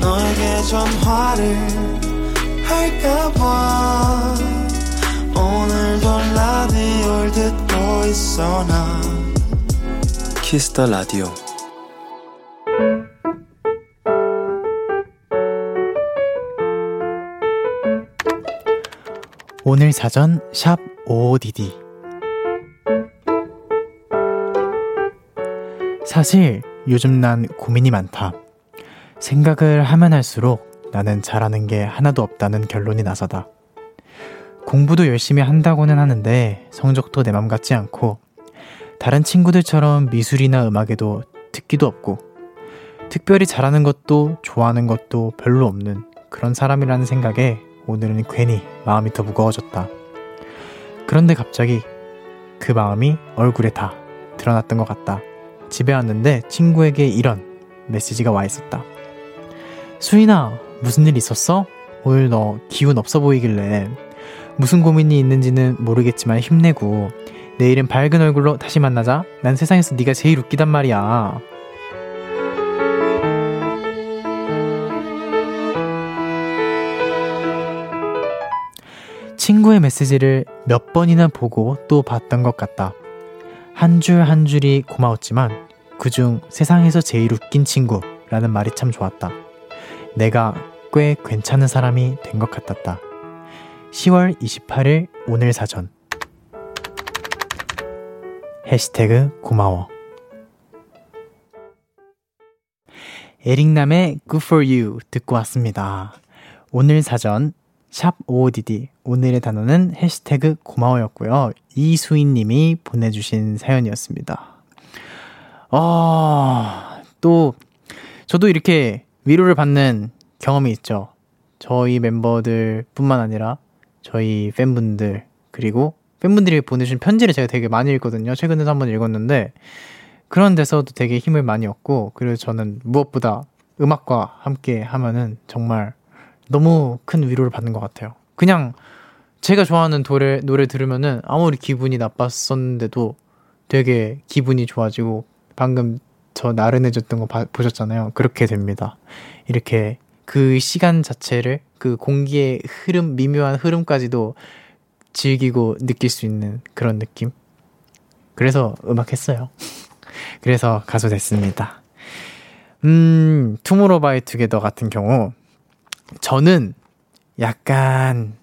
너에게 전화를 할까봐 오늘도 라디오를 듣고 있어 나. Kiss the Radio 오늘 사전 샵 OODD 사실 요즘 난 고민이 많다. 생각을 하면 할수록 나는 잘하는 게 하나도 없다는 결론이 나서다. 공부도 열심히 한다고는 하는데 성적도 내 맘 같지 않고 다른 친구들처럼 미술이나 음악에도 특기도 없고 특별히 잘하는 것도 좋아하는 것도 별로 없는 그런 사람이라는 생각에 오늘은 괜히 마음이 더 무거워졌다. 그런데 갑자기 그 마음이 얼굴에 다 드러났던 것 같다. 집에 왔는데 친구에게 이런 메시지가 와 있었다. 수인아, 무슨 일 있었어? 오늘 너 기운 없어 보이길래 무슨 고민이 있는지는 모르겠지만 힘내고 내일은 밝은 얼굴로 다시 만나자. 난 세상에서 네가 제일 웃기단 말이야. 친구의 메시지를 몇 번이나 보고 또 봤던 것 같다. 한 줄한 줄이 고마웠지만 그중 세상에서 제일 웃긴 친구라는 말이 참 좋았다. 내가 꽤 괜찮은 사람이 된 것 같았다. 10월 28일 오늘 사전 해시태그 고마워 에릭남의 Good For You 듣고 왔습니다. 오늘 사전 샵 OODD 오늘의 단어는 해시태그 고마워였고요. 이수인님이 보내주신 사연이었습니다. 아, 또 저도 이렇게 위로를 받는 경험이 있죠. 저희 멤버들 뿐만 아니라 저희 팬분들 그리고 팬분들이 보내주신 편지를 제가 되게 많이 읽거든요. 최근에도 한번 읽었는데 그런 데서도 되게 힘을 많이 얻고 그리고 저는 무엇보다 음악과 함께 하면은 정말 너무 큰 위로를 받는 것 같아요. 그냥 제가 좋아하는 노래, 노래 들으면은 아무리 기분이 나빴었는데도 되게 기분이 좋아지고 방금 저 나른해졌던 거 봐, 보셨잖아요. 그렇게 됩니다. 이렇게 그 시간 자체를 그 공기의 흐름, 미묘한 흐름까지도 즐기고 느낄 수 있는 그런 느낌. 그래서 음악 했어요. 그래서 가수 됐습니다. 음, 투모로바이 투게더 같은 경우 저는 약간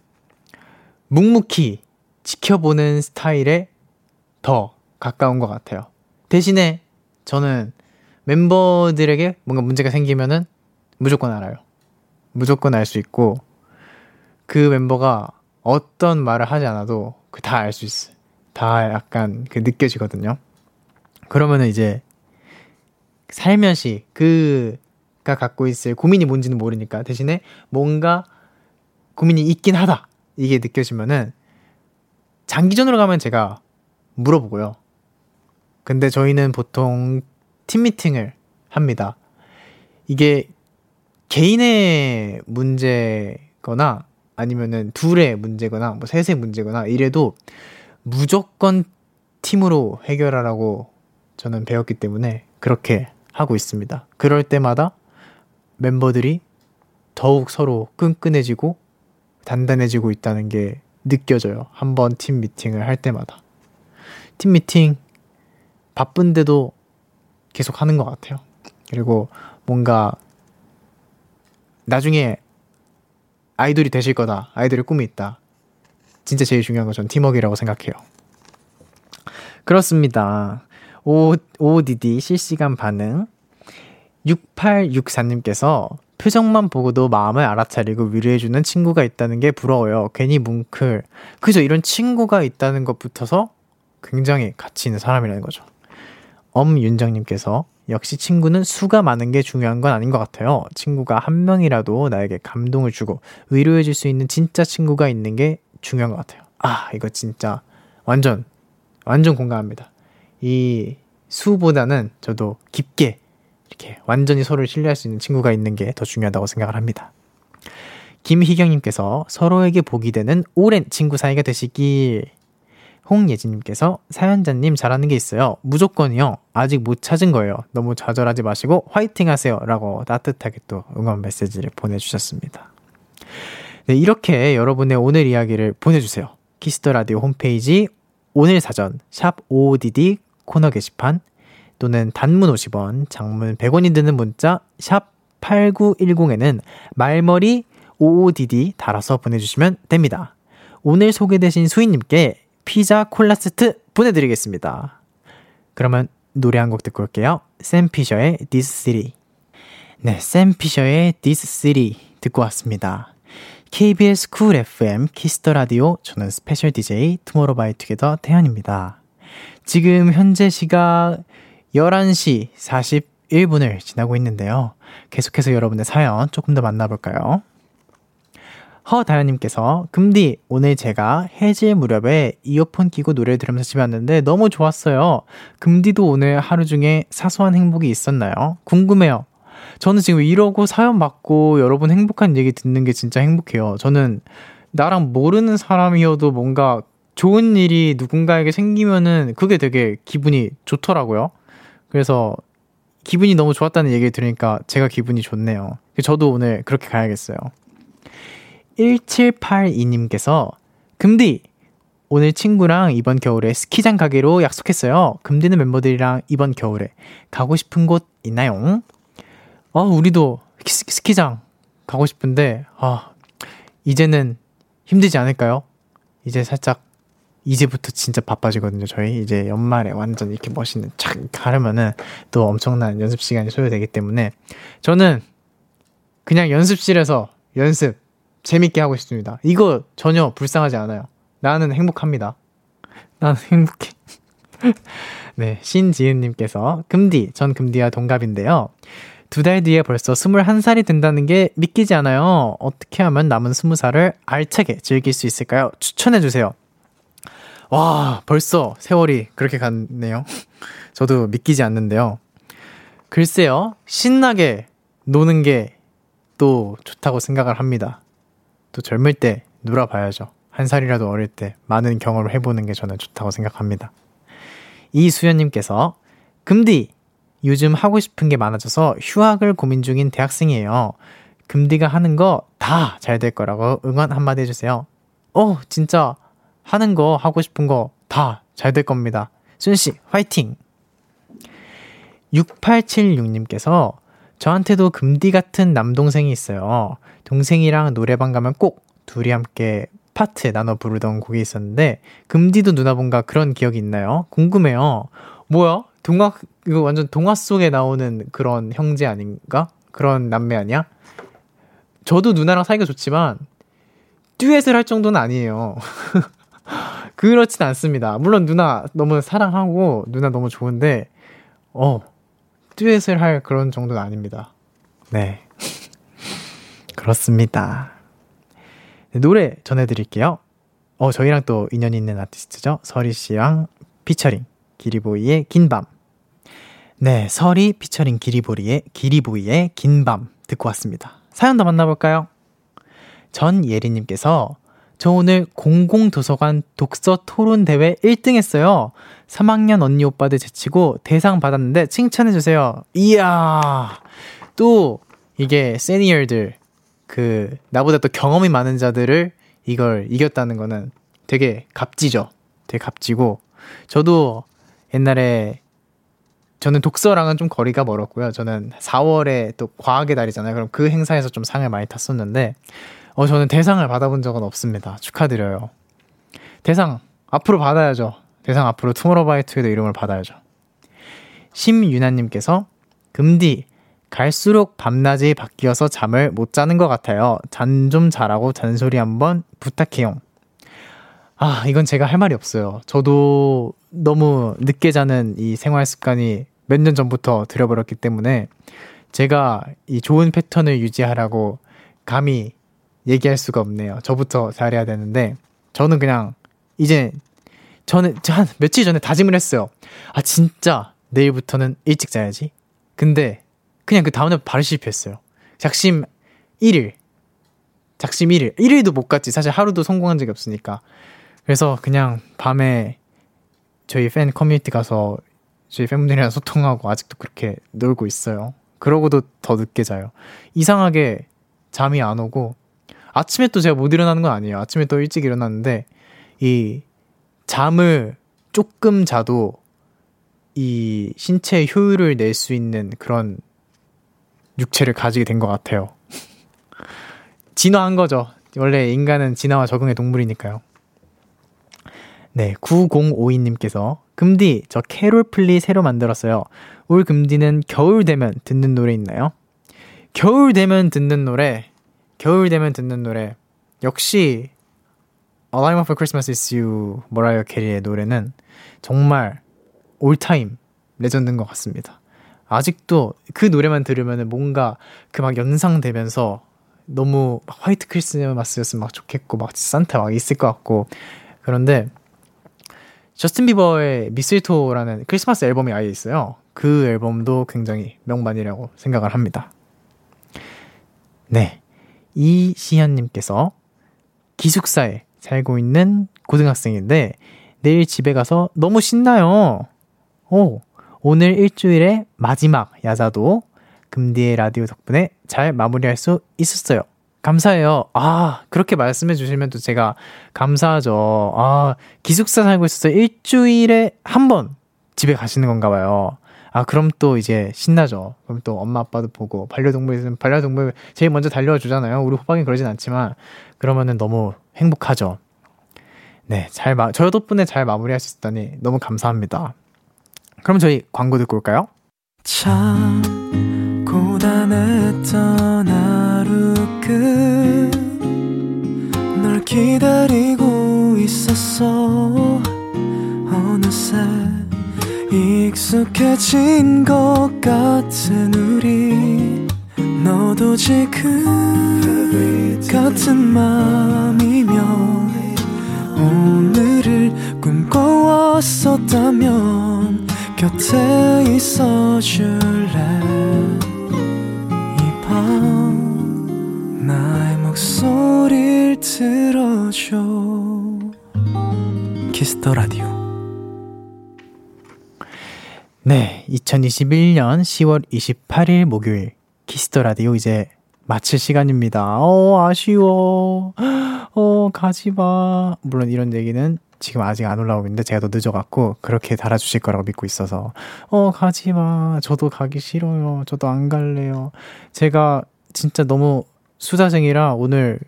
묵묵히 지켜보는 스타일에 더 가까운 것 같아요. 대신에 저는 멤버들에게 뭔가 문제가 생기면은 무조건 알아요. 무조건 알 수 있고 그 멤버가 어떤 말을 하지 않아도 그 다 알 수 있어요. 다 약간 그 느껴지거든요. 그러면은 이제 살며시 그가 갖고 있을 고민이 뭔지는 모르니까 대신에 뭔가 고민이 있긴 하다 이게 느껴지면은 장기전으로 가면 제가 물어보고요. 근데 저희는 보통 팀 미팅을 합니다. 이게 개인의 문제거나 아니면은 둘의 문제거나 뭐 셋의 문제거나 이래도 무조건 팀으로 해결하라고 저는 배웠기 때문에 그렇게 하고 있습니다. 그럴 때마다 멤버들이 더욱 서로 끈끈해지고 단단해지고 있다는 게 느껴져요. 한번 팀 미팅을 할 때마다. 팀 미팅 바쁜데도 계속 하는 것 같아요. 그리고 뭔가 나중에 아이돌이 되실 거다. 아이돌의 꿈이 있다. 진짜 제일 중요한 건 전 팀워크라고 생각해요. 그렇습니다. 오, OODD 실시간 반응. 6864님께서 표정만 보고도 마음을 알아차리고 위로해주는 친구가 있다는 게 부러워요. 괜히 뭉클. 그죠? 이런 친구가 있다는 것부터서 굉장히 가치 있는 사람이라는 거죠. 엄윤정님께서 역시 친구는 수가 많은 게 중요한 건 아닌 것 같아요. 친구가 한 명이라도 나에게 감동을 주고 위로해 줄 수 있는 진짜 친구가 있는 게 중요한 것 같아요. 아, 이거 진짜 완전, 완전 공감합니다. 이 수보다는 저도 깊게 이렇게 완전히 서로를 신뢰할 수 있는 친구가 있는 게 더 중요하다고 생각을 합니다. 김희경님께서 서로에게 복이 되는 오랜 친구 사이가 되시길 홍예진님께서 사연자님 잘하는 게 있어요. 무조건이요. 아직 못 찾은 거예요. 너무 좌절하지 마시고 화이팅 하세요. 라고 따뜻하게 또 응원 메시지를 보내주셨습니다. 네, 이렇게 여러분의 오늘 이야기를 보내주세요. Kiss the Radio 홈페이지 오늘 사전 샵 OODD 코너 게시판 또는 단문 50원, 장문 100원이 드는 문자 샵 8910에는 말머리 OODD 달아서 보내주시면 됩니다. 오늘 소개되신 수인님께 피자 콜라 세트 보내드리겠습니다. 그러면 노래 한 곡 듣고 올게요. 샘 피셔의 This City. 네, 샘 피셔의 This City 듣고 왔습니다. KBS Cool FM Kiss the Radio 저는 special DJ 투모로우바이투게더 태현입니다. 지금 현재 시각 11시 1분을 지나고 있는데요. 계속해서 여러분의 사연 조금 더 만나볼까요? 허다현님께서 금디 오늘 제가 해질 무렵에 이어폰 끼고 노래 들으면서 집에 왔는데 너무 좋았어요. 금디도 오늘 하루 중에 사소한 행복이 있었나요? 궁금해요. 저는 지금 이러고 사연 받고 여러분 행복한 얘기 듣는 게 진짜 행복해요. 저는 나랑 모르는 사람이어도 뭔가 좋은 일이 누군가에게 생기면은 그게 되게 기분이 좋더라고요. 그래서 기분이 너무 좋았다는 얘기를 들으니까 제가 기분이 좋네요. 저도 오늘 그렇게 가야겠어요. 1782님께서 금디 오늘 친구랑 이번 겨울에 스키장 가기로 약속했어요. 금디는 멤버들이랑 이번 겨울에 가고 싶은 곳 있나요? 아, 우리도 스키 장 가고 싶은데 아, 이제는 힘들지 않을까요? 이제 살짝 이제부터 진짜 바빠지거든요. 저희 이제 연말에 완전 이렇게 멋있는 착 가려면은 또 엄청난 연습 시간이 소요되기 때문에 저는 그냥 연습실에서 연습 재밌게 하고 싶습니다. 이거 전혀 불쌍하지 않아요. 나는 행복합니다. 나는 행복해. 네, 신지은님께서 금디, 전 금디와 동갑인데요. 두 달 뒤에 벌써 21살이 된다는 게 믿기지 않아요. 어떻게 하면 남은 20살을 알차게 즐길 수 있을까요? 추천해주세요. 와, 벌써 세월이 그렇게 갔네요. 저도 믿기지 않는데요. 글쎄요, 신나게 노는 게 또 좋다고 생각을 합니다. 또 젊을 때 놀아봐야죠. 한 살이라도 어릴 때 많은 경험을 해보는 게 저는 좋다고 생각합니다. 이수연님께서, 금디, 요즘 하고 싶은 게 많아져서 휴학을 고민 중인 대학생이에요. 금디가 하는 거 다 잘 될 거라고 응원 한마디 해주세요. 어, 진짜 하는 거, 하고 싶은 거 다 잘 될 겁니다. 순씨, 화이팅! 6876님께서 저한테도 금디 같은 남동생이 있어요. 동생이랑 노래방 가면 꼭 둘이 함께 파트 나눠 부르던 곡이 있었는데, 금디도 누나분과 그런 기억이 있나요? 궁금해요. 뭐야? 동화, 이거 완전 동화 속에 나오는 그런 형제 아닌가? 그런 남매 아니야? 저도 누나랑 사이가 좋지만, 듀엣을 할 정도는 아니에요. 그렇진 않습니다. 물론 누나 너무 사랑하고 누나 너무 좋은데 어 듀엣을 할 그런 정도는 아닙니다. 네. 그렇습니다. 네, 노래 전해드릴게요. 어, 저희랑 또 인연이 있는 아티스트죠. 서리 씨랑 피처링, 기리보이의 긴밤. 네, 서리 피처링 기리보이의, 기리보이의 긴밤 듣고 왔습니다. 사연 더 만나볼까요? 전예리님께서 저 오늘 공공도서관 독서 토론 대회 1등 했어요. 3학년 언니 오빠들 제치고 대상 받았는데 칭찬해주세요. 이야. 또 이게 세니얼들, 그, 나보다 또 경험이 많은 자들을 이걸 이겼다는 거는 되게 값지죠. 되게 값지고. 저도 옛날에 저는 독서랑은 좀 거리가 멀었고요. 저는 4월에 또 과학의 달이잖아요. 그럼 그 행사에서 좀 상을 많이 탔었는데, 어, 저는 대상을 받아본 적은 없습니다. 축하드려요. 대상, 앞으로 받아야죠. 대상 앞으로 투모로우바이투게더 이름을 받아야죠. 심유나님께서, 금디, 갈수록 밤낮이 바뀌어서 잠을 못 자는 것 같아요. 잔 좀 자라고 잔소리 한번 부탁해요. 아, 이건 제가 할 말이 없어요. 저도 너무 늦게 자는 이 생활 습관이 몇 년 전부터 들여버렸기 때문에 제가 이 좋은 패턴을 유지하라고 감히 얘기할 수가 없네요. 저부터 잘해야 되는데 저는 그냥 이제 저는 한 며칠 전에 다짐을 했어요. 아 진짜 내일부터는 일찍 자야지. 근데 그냥 그 다음날 바로 실패했어요. 작심 1일. 작심 1일. 1일도 못 갔지. 사실 하루도 성공한 적이 없으니까. 그래서 그냥 밤에 저희 팬 커뮤니티 가서 저희 팬분들이랑 소통하고 아직도 그렇게 놀고 있어요. 그러고도 더 늦게 자요. 이상하게 잠이 안 오고 아침에 또 제가 못 일어나는 건 아니에요. 아침에 또 일찍 일어났는데 이 잠을 조금 자도 이 신체의 효율을 낼 수 있는 그런 육체를 가지게 된 것 같아요. 진화한 거죠. 원래 인간은 진화와 적응의 동물이니까요. 네, 9052님께서 금디, 저 캐롤 플리 새로 만들었어요. 올 금디는 겨울 되면 듣는 노래 있나요? 겨울 되면 듣는 노래, 겨울 되면 듣는 노래 역시 All I Want for Christmas is You 머라이어 캐리의 노래는 정말 all-time legend인 것 같습니다. 아직도 그 노래만 들으면 뭔가 그 막 연상되면서 너무 화이트 크리스마스였으면 막 좋겠고 막 산타 막 있을 것 같고 그런데 저스틴 비버의 미슬토라는 크리스마스 앨범이 아예 있어요. 그 앨범도 굉장히 명반이라고 생각을 합니다. 네. 이시현님께서 기숙사에 살고 있는 고등학생인데 내일 집에 가서 너무 신나요. 오, 오늘 일주일의 마지막 야자도 금디의 라디오 덕분에 잘 마무리할 수 있었어요. 감사해요. 아, 그렇게 말씀해 주시면 또 제가 감사하죠. 아, 기숙사 살고 있어서 일주일에 한 번 집에 가시는 건가 봐요. 아, 그럼 또 이제 신나죠. 그럼 또 엄마 아빠도 보고, 반려동물 있으면 반려동물 제일 먼저 달려와 주잖아요. 우리 호박이 그러진 않지만, 그러면은 너무 행복하죠. 네, 잘 마, 저 덕분에 잘 마무리할 수 있다니 너무 감사합니다. 그럼 저희 광고 듣고 올까요? 참, 고단했던 하루 끝널 기다리고 있었어. 어느새 익숙해진 것 같은 우리 너도 지금 같은 맘이면 오늘을 꿈꿔왔었다면 곁에 있어줄래? 이 밤 나의 목소리를 들어줘. Kiss the Radio. 네, 2021년 10월 28일 목요일 Kiss the Radio 이제 마칠 시간입니다. 어, 아쉬워. 어, 가지 마. 물론 이런 얘기는 지금 아직 안 올라오고 있는데 제가 더 늦어갖고 그렇게 달아주실 거라고 믿고 있어서 어, 가지 마. 저도 가기 싫어요. 저도 안 갈래요. 제가 진짜 너무 수다쟁이라 오늘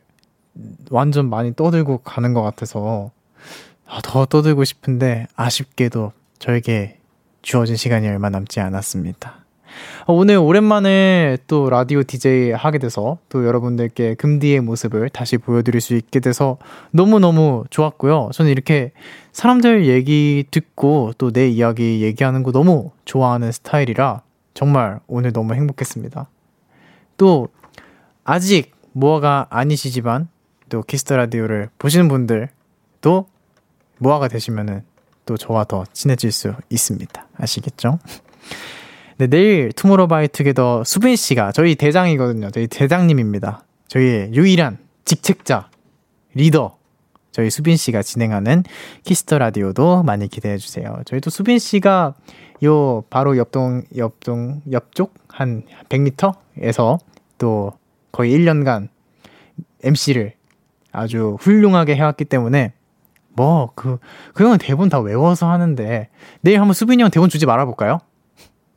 완전 많이 떠들고 가는 것 같아서 아, 더 떠들고 싶은데 아쉽게도 저에게 주어진 시간이 얼마 남지 않았습니다. 어, 오늘 오랜만에 또 라디오 DJ 하게 돼서 또 여러분들께 금디의 모습을 다시 보여드릴 수 있게 돼서 너무너무 좋았고요. 저는 이렇게 사람들 얘기 듣고 또 내 이야기 얘기하는 거 너무 좋아하는 스타일이라 정말 오늘 너무 행복했습니다. 또 아직 모아가 아니시지만 또 Kiss the Radio를 보시는 분들도 모아가 되시면은 또 저와 더 친해질 수 있습니다. 아시겠죠? 네, 내일 투모로우바이투게더 수빈 씨가 저희 대장이거든요. 저희 대장님입니다. 저희의 유일한 직책자, 리더, 저희 수빈 씨가 진행하는 Kiss the Radio도 많이 기대해 주세요. 저희 또 수빈 씨가 요 바로 옆동 옆동 옆쪽 한 100m에서 또 거의 1년간 MC를 아주 훌륭하게 해왔기 때문에 뭐, 그, 그 형은 대본 다 외워서 하는데, 내일 한번 수빈이 형 대본 주지 말아볼까요?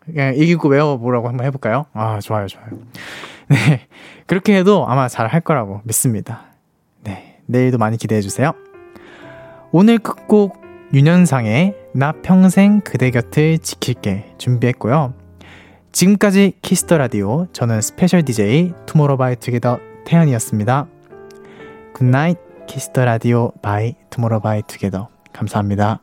그냥 이기고 외워보라고 한번 해볼까요? 아, 좋아요, 좋아요. 네. 그렇게 해도 아마 잘 할 거라고 믿습니다. 네. 내일도 많이 기대해주세요. 오늘 끝곡 윤현상의 나 평생 그대 곁을 지킬게 준비했고요. 지금까지 Kiss the Radio 저는 special DJ 투모로우바이투게더 태현이었습니다. Good night Kiss the Radio bye 투모로우바이투게더 감사합니다.